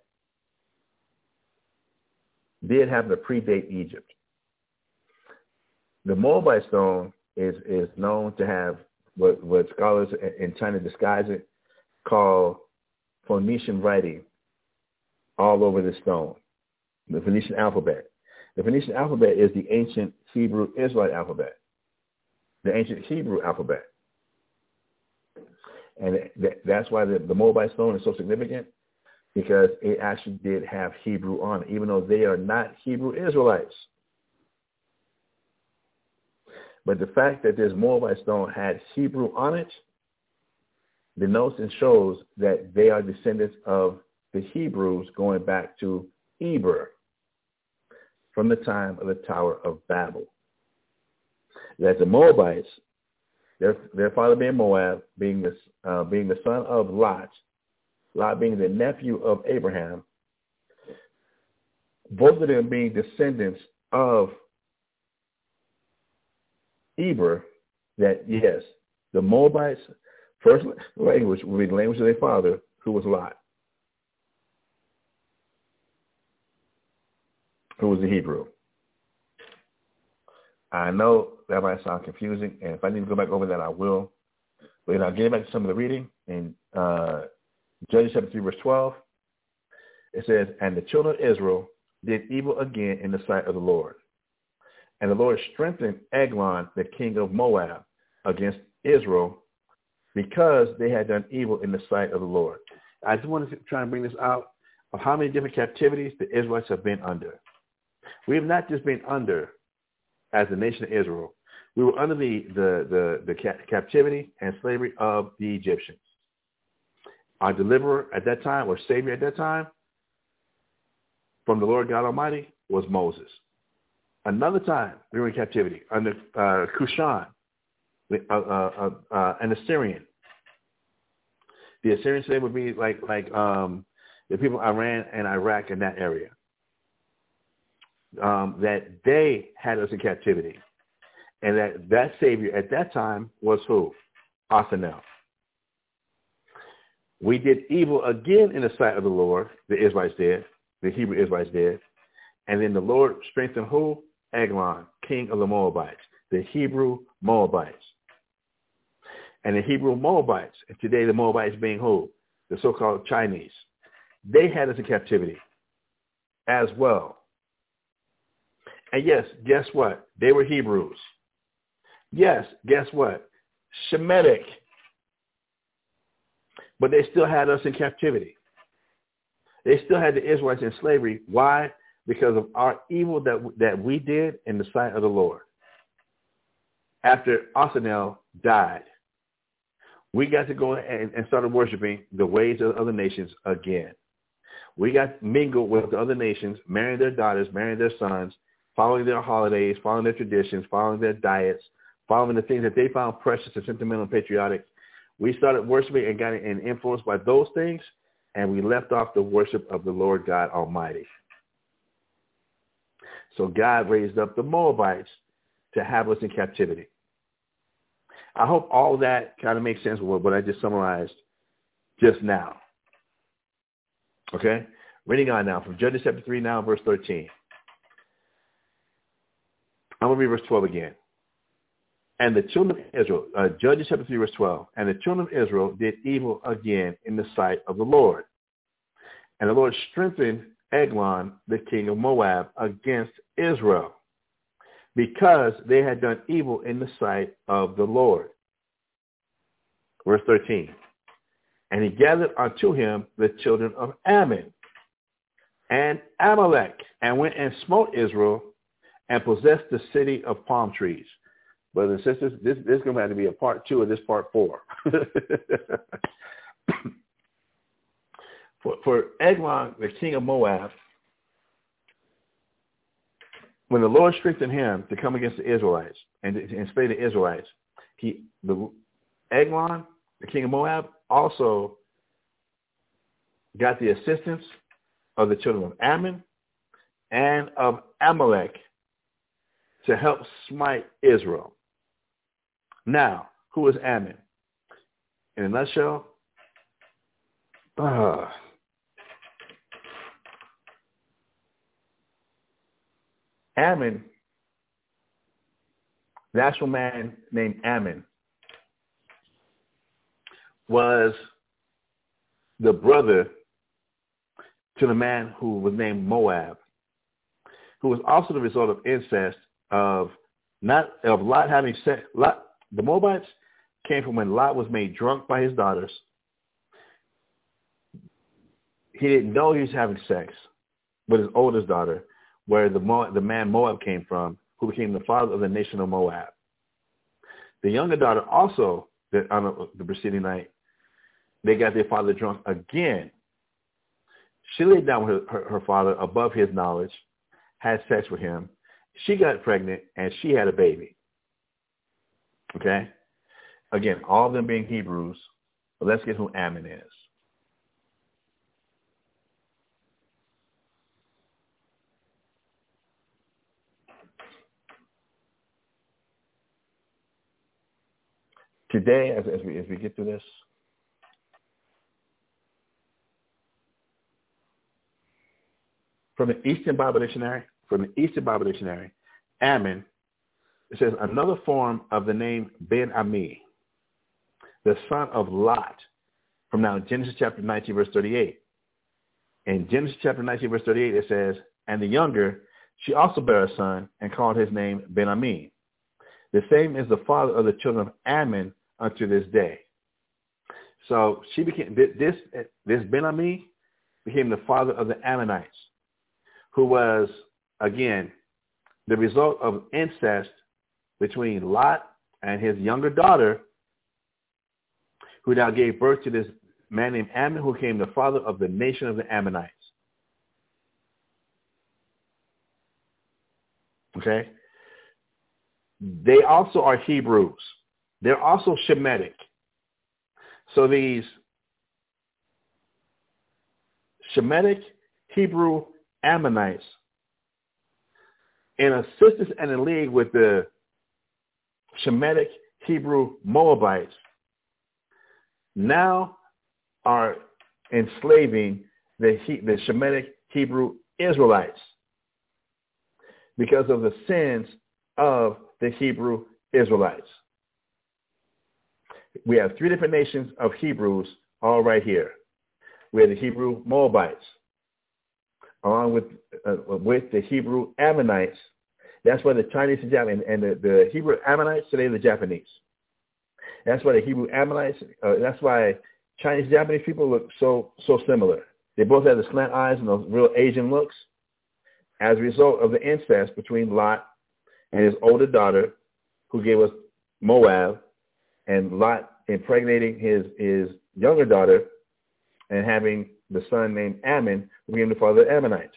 did happen to predate Egypt. The Moabite stone is is known to have what what scholars in China disguise it called Phoenician writing all over the stone, the Phoenician alphabet. The Phoenician alphabet is the ancient Hebrew Israelite alphabet, the ancient Hebrew alphabet. And that's why the, the Moabite stone is so significant because it actually did have Hebrew on it, even though they are not Hebrew Israelites. But the fact that this Moabite stone had Hebrew on it denotes and shows that they are descendants of the Hebrews going back to Eber from the time of the Tower of Babel. That the Moabites, their, their father being Moab, being the, uh, being the son of Lot, Lot being the nephew of Abraham, both of them being descendants of Eber, that yes, the Moabites, first language would be the language of their father, who was Lot. who was the Hebrew. I know that might sound confusing, and if I need to go back over that, I will. But I'll get back to some of the reading and uh, Judges chapter 3, verse 12. It says, And the children of Israel did evil again in the sight of the Lord. And the Lord strengthened Eglon, the king of Moab, against Israel because they had done evil in the sight of the Lord. I just wanted to try and bring this out of how many different captivities the Israelites have been under. We have not just been under, as the nation of Israel, we were under the, the, the, the captivity and slavery of the Egyptians. Our deliverer at that time, or savior at that time, from the Lord God Almighty, was Moses. Another time, we were in captivity under uh, uh, uh, uh, an Assyrian. The Assyrians today would be like like um, the people Iran and Iraq in that area um, that they had us in captivity. And that that Savior at that time was who? Othniel. We did evil again in the sight of the Lord, the Israelites did, the Hebrew Israelites did. And then the Lord strengthened who? Eglon, king of the Moabites, the Hebrew Moabites. And the Hebrew Moabites, and today the Moabites being who? The so-called Chinese. They had us in captivity as well. And yes, guess what? They were Hebrews. Yes, guess what? Shemitic. But they still had us in captivity. They still had the Israelites in slavery. Why? Because of our evil that, that we did in the sight of the Lord. After Othniel died, we got to go and, and started worshiping the ways of other nations again. We got mingled with the other nations, marrying their daughters, marrying their sons, following their holidays, following their traditions, following their diets, following the things that they found precious and sentimental and patriotic. We started worshiping and got influenced by those things, and we left off the worship of the Lord God Almighty. So God raised up the Moabites to have us in captivity. I hope all that kind of makes sense with what I just summarized just now. Okay? Reading on now from Judges chapter 3 now, verse 13. I'm going to read verse 12 again. And the children of Israel, uh, Judges chapter 3, verse 12, and the children of Israel did evil again in the sight of the Lord. And the Lord strengthened Eglon, the king of Moab, against Israel, because they had done evil in the sight of the Lord. Verse 13. And he gathered unto him the children of Ammon, and Amalek, and went and smote Israel and possessed the city of palm trees. Brothers and sisters, this, this is going to have to be a part two of this part four. for, for Eglon, the king of Moab, when the Lord strengthened him to come against the Israelites and, and slay the Israelites, he the Eglon, the king of Moab, also got the assistance of the children of Ammon and of Amalek to help smite Israel. Now, who is Ammon? In a nutshell, uh, Ammon, the actual man named Ammon, was the brother to the man who was named Moab, who was also the result of incest of not of Lot having sex. Lot, the Moabites came from when Lot was made drunk by his daughters. He didn't know he was having sex with his oldest daughter, where the Mo, the man Moab came from, who became the father of the nation of Moab. The younger daughter also, on the preceding night, they got their father drunk again. She laid down with her, her, her father above his knowledge, had sex with him. She got pregnant and she had a baby. Okay? Again, all of them being Hebrews. But let's get who Ammon is. Today, as, as, we, as we get through this, from the Easton Bible Dictionary, from the Easton Bible Dictionary, Ammon, it says another form of the name Ben Ami, the son of Lot, from now Genesis chapter 19, verse 38. In Genesis chapter 19, verse 38, it says, and the younger, she also bare a son and called his name Ben Ami. The same is the father of the children of Ammon unto this day. So she became this this Ben Ami became the father of the Ammonites who was, again, the result of incest between Lot and his younger daughter, who now gave birth to this man named Ammon, who became the father of the nation of the Ammonites. Okay? They also are Hebrews. They're also Shemitic. So these Shemitic Hebrew Ammonites in assistance and in league with the Shemitic Hebrew Moabites now are enslaving the, the Shemitic Hebrew Israelites because of the sins of the Hebrew Israelites. We have three different nations of Hebrews all right here. We have the Hebrew Moabites, along with uh, with the Hebrew Ammonites. That's why the Chinese and Japanese and the, the Hebrew Ammonites today are the Japanese. That's why the Hebrew Ammonites. Uh, that's why Chinese Japanese people look so so similar. They both have the slant eyes and those real Asian looks, as a result of the incest between Lot and his older daughter, who gave us Moab, and Lot impregnating his his younger daughter, and having the son named Ammon, who became the father of the Ammonites.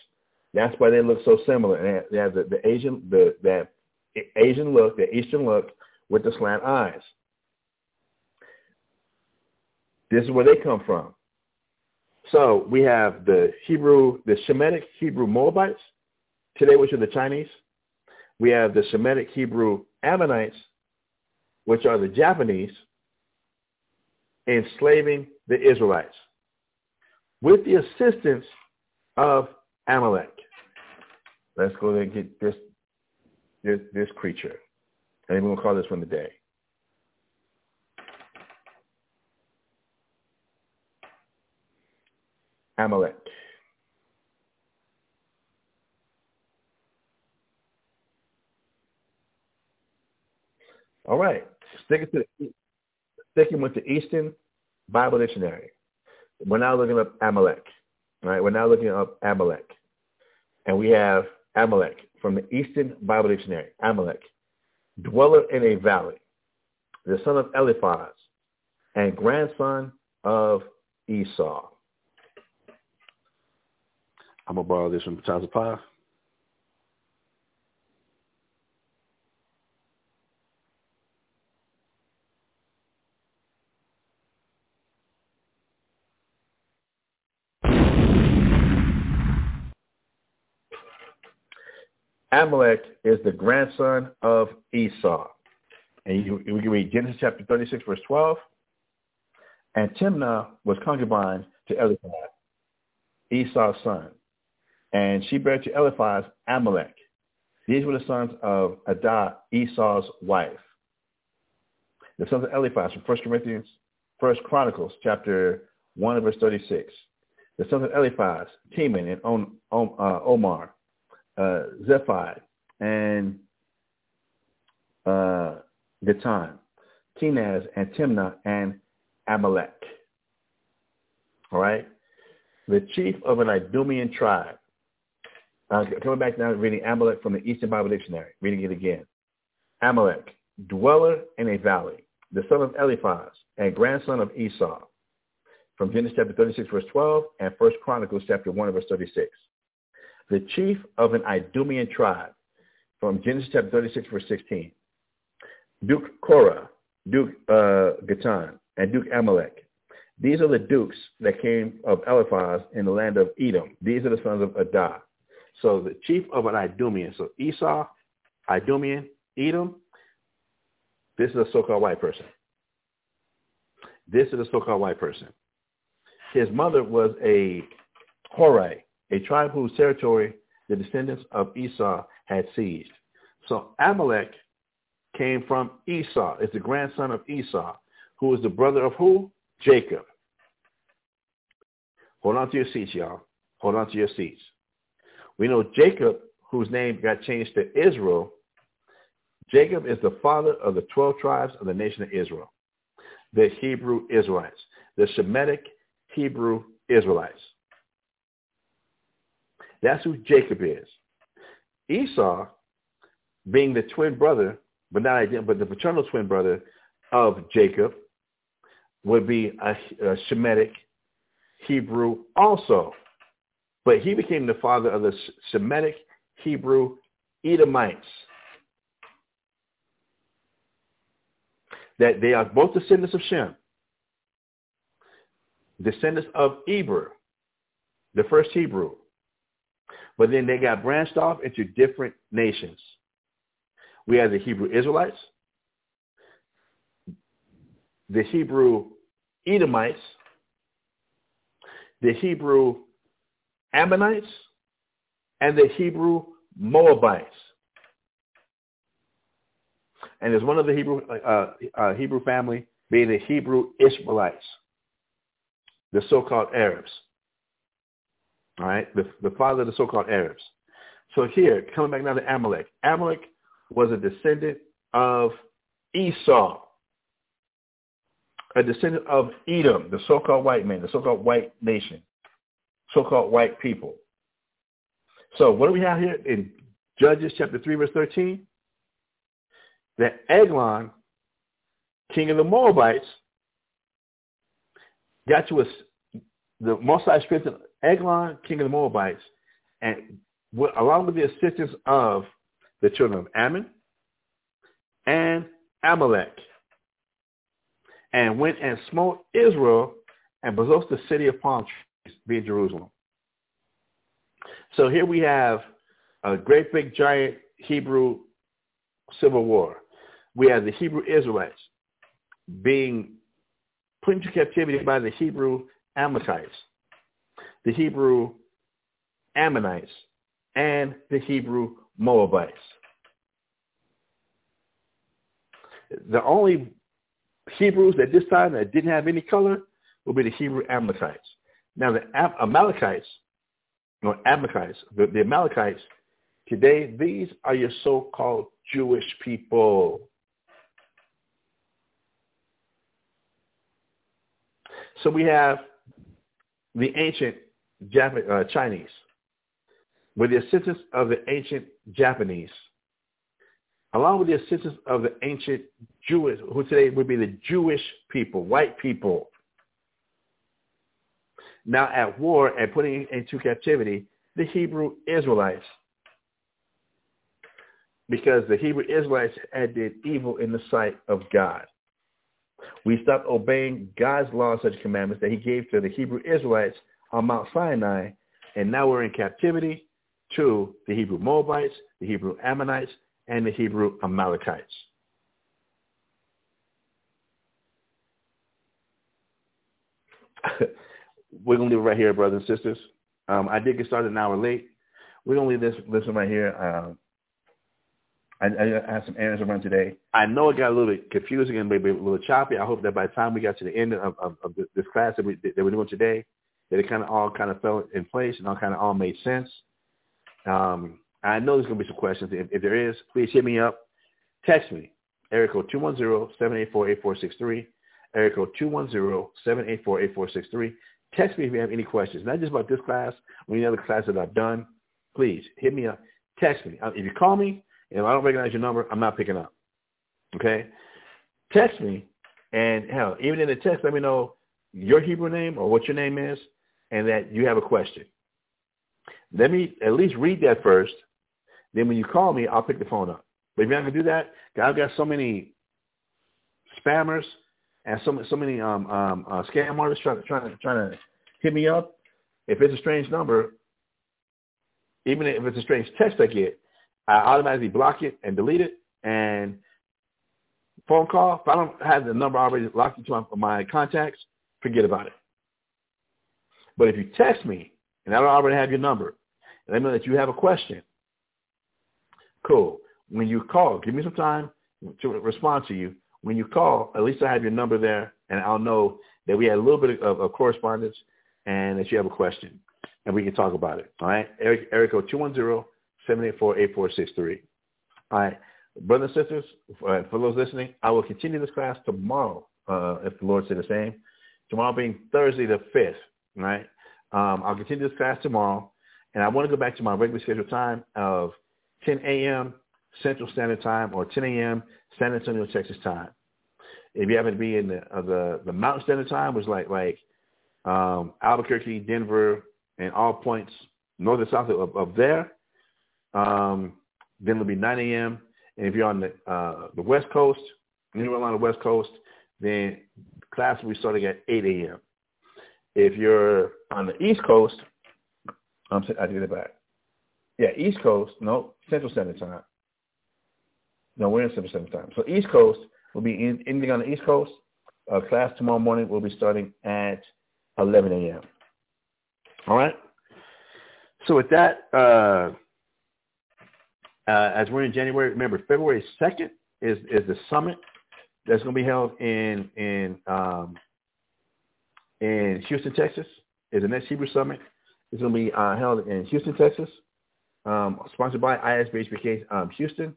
That's why they look so similar. They have the, the Asian, the that Asian look, the Eastern look with the slant eyes. This is where they come from. So we have the Hebrew, the Shemitic Hebrew Moabites, today which are the Chinese. We have the Shemitic Hebrew Ammonites, which are the Japanese, enslaving the Israelites with the assistance of Amalek. Let's go and get this, this, this creature. And we're to call this one the day. Amalek. All right. Sticking, to the, sticking with the Easton Bible Dictionary. We're now looking up Amalek. All right, we're now looking up Amalek. And we have Amalek from the Easton Bible Dictionary. Amalek, dweller in a valley, the son of Eliphaz, and grandson of Esau. I'm going to borrow this from Pie. Amalek is the grandson of Esau. And you, we can read Genesis chapter 36, verse 12. And Timnah was concubine to Eliphaz, Esau's son. And she bare to Eliphaz Amalek. These were the sons of Adah, Esau's wife. The sons of Eliphaz from 1 Corinthians, 1 Chronicles chapter 1 verse 36. The sons of Eliphaz, Teman and uh, Omar uh, and uh, Gatam, Kenaz and Timnah and Amalek. All right? The chief of an Idumean tribe. Uh, coming back now, reading Amalek from the Easton Bible Dictionary, reading it again. Amalek, dweller in a valley, the son of Eliphaz and grandson of Esau. From Genesis chapter 36, verse 12, and 1 Chronicles chapter 1, verse 36 the chief of an Idumean tribe, from Genesis chapter 36, verse 16. Duke Korah, Duke uh, Gatam, and Duke Amalek. These are the dukes that came of Eliphaz in the land of Edom. These are the sons of Adah. So the chief of an Idumean. So Esau, Idumean, Edom, this is a so-called white person. This is a so-called white person. His mother was a Horite, a tribe whose territory the descendants of Esau had seized. So Amalek came from Esau. It's the grandson of Esau, who is the brother of who? Jacob. Hold on to your seats, y'all. Hold on to your seats. We know Jacob, whose name got changed to Israel, Jacob is the father of the 12 tribes of the nation of Israel, the Hebrew Israelites, the Shemitic Hebrew Israelites. That's who Jacob is. Esau, being the twin brother, but not identical, but the paternal twin brother of Jacob, would be a, a Hebrew also. But he became the father of the Semitic Hebrew Edomites. That they are both descendants of Shem, descendants of Eber, the first Hebrew, but then they got branched off into different nations. We have the Hebrew Israelites, the Hebrew Edomites, the Hebrew Ammonites, and the Hebrew Moabites. And there's one of the Hebrew uh, uh, Hebrew family being the Hebrew Ishmaelites, the so-called Arabs. Right, the, the father of the so-called Arabs. So here, coming back now to Amalek. Amalek was a descendant of Esau, a descendant of Edom, the so-called white man, the so-called white nation, so-called white people. So what do we have here in Judges chapter 3, verse 13? That Eglon, king of the Moabites, got to a, the Mosai strengthened Eglon, king of the Moabites, and along with the assistance of the children of Ammon and Amalek, and went and smote Israel and possessed the city of palm trees, being Jerusalem. So here we have a great big giant Hebrew civil war. We have the Hebrew Israelites being put into captivity by the Hebrew Amalekites the Hebrew Ammonites, and the Hebrew Moabites. The only Hebrews at this time that didn't have any color will be the Hebrew Amalekites. Now the Amalekites, or Amalekites, the, the Amalekites, today these are your so-called Jewish people. So we have the ancient Japanese, uh, Chinese. with the assistance of the ancient Japanese, along with the assistance of the ancient Jewish, who today would be the Jewish people, white people, now at war and putting into captivity the Hebrew Israelites. Because the Hebrew Israelites had did evil in the sight of God. We stopped obeying God's laws such commandments that he gave to the Hebrew Israelites on Mount Sinai, and now we're in captivity to the Hebrew Moabites, the Hebrew Ammonites, and the Hebrew Amalekites. We're going to leave it right here, brothers and sisters. Um, I did get started an hour late. We're going to leave this listen right here. Um, I, I, have some errands to run today. I know it got a little bit confusing and maybe a little choppy. I hope that by the time we got to the end of, of, of this class that, we, that we're doing today, that it kind of all kind of fell in place and all kind of all made sense. Um, I know there's going to be some questions. If, if, there is, please hit me up. Text me. Area code 210-784-8463. Area code 210-784-8463. Text me if you have any questions. Not just about this class or any other class that I've done. Please hit me up. Text me. If you call me, and I don't recognize your number, I'm not picking up. Okay? Text me, and hell, even in the text, let me know your Hebrew name or what your name is, and that you have a question. Let me at least read that first. Then when you call me, I'll pick the phone up. But if you're not gonna do that, I've got so many spammers and so so many um, um, uh, scam artists trying to trying to trying to hit me up. If it's a strange number, even if it's a strange text I get, I automatically block it and delete it. And phone call, if I don't have the number already locked into my, my contacts, forget about it. But if you text me and I don't already have your number, and let me know that you have a question, cool. When you call, give me some time to respond to you. When you call, at least I have your number there, and I'll know that we had a little bit of, of correspondence and that you have a question, and we can talk about it. All right, Eric, Erico, 210-784-8463. All right, brothers and sisters, uh, for those listening, I will continue this class tomorrow, uh, if the Lord said the same. Tomorrow being Thursday the 5th, right? Um, I'll continue this class tomorrow, and I want to go back to my regular scheduled time of 10 a.m. Central Standard Time or 10 a.m. San Antonio, Texas time. If you happen to be in the uh, the the Mountain Standard Time, which like like um, Albuquerque, Denver, and all points north and south of, of there, um, then it'll be 9 a.m. And if you're on the uh, the West Coast, along the West Coast, then class will be starting at 8 a.m. If you're on the East Coast, I'm I take it back. Yeah, East Coast, no, Central Standard Time. No, we're in Central Standard Time. So East Coast will be in, on the East Coast. Uh, class tomorrow morning will be starting at 11 a.m. All right. So with that, uh, uh, as we're in January, remember February 2nd is is the summit that's going to be held in in um, in Houston, Texas. Is the next Hebrew summit. It's going to be uh, held in Houston, Texas, um, sponsored by ISBHPK um, Houston.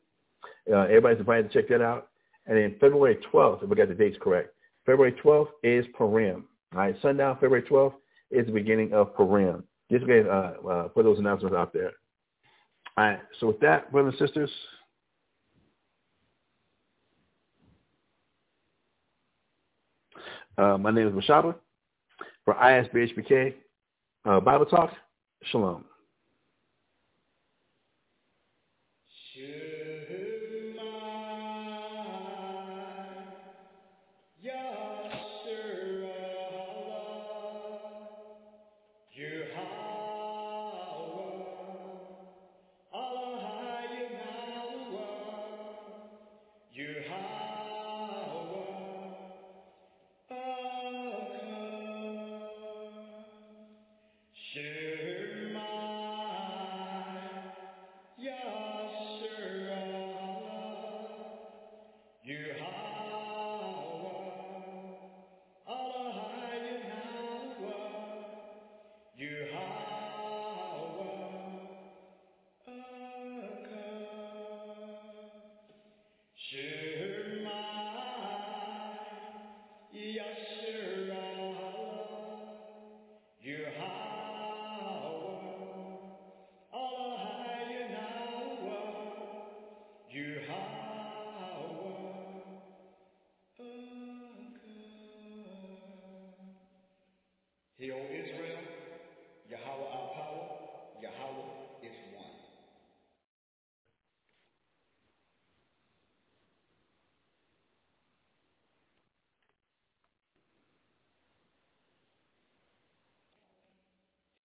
Uh, everybody's invited to check that out. And then February 12th, if we got the dates correct, February 12th is Purim. All right, sundown February 12th is the beginning of Purim. Just to uh, uh, put those announcements out there. All right, so with that, brothers and sisters, uh, my name is Mashahba for ISBHPK uh, Bible Talk. Shalom.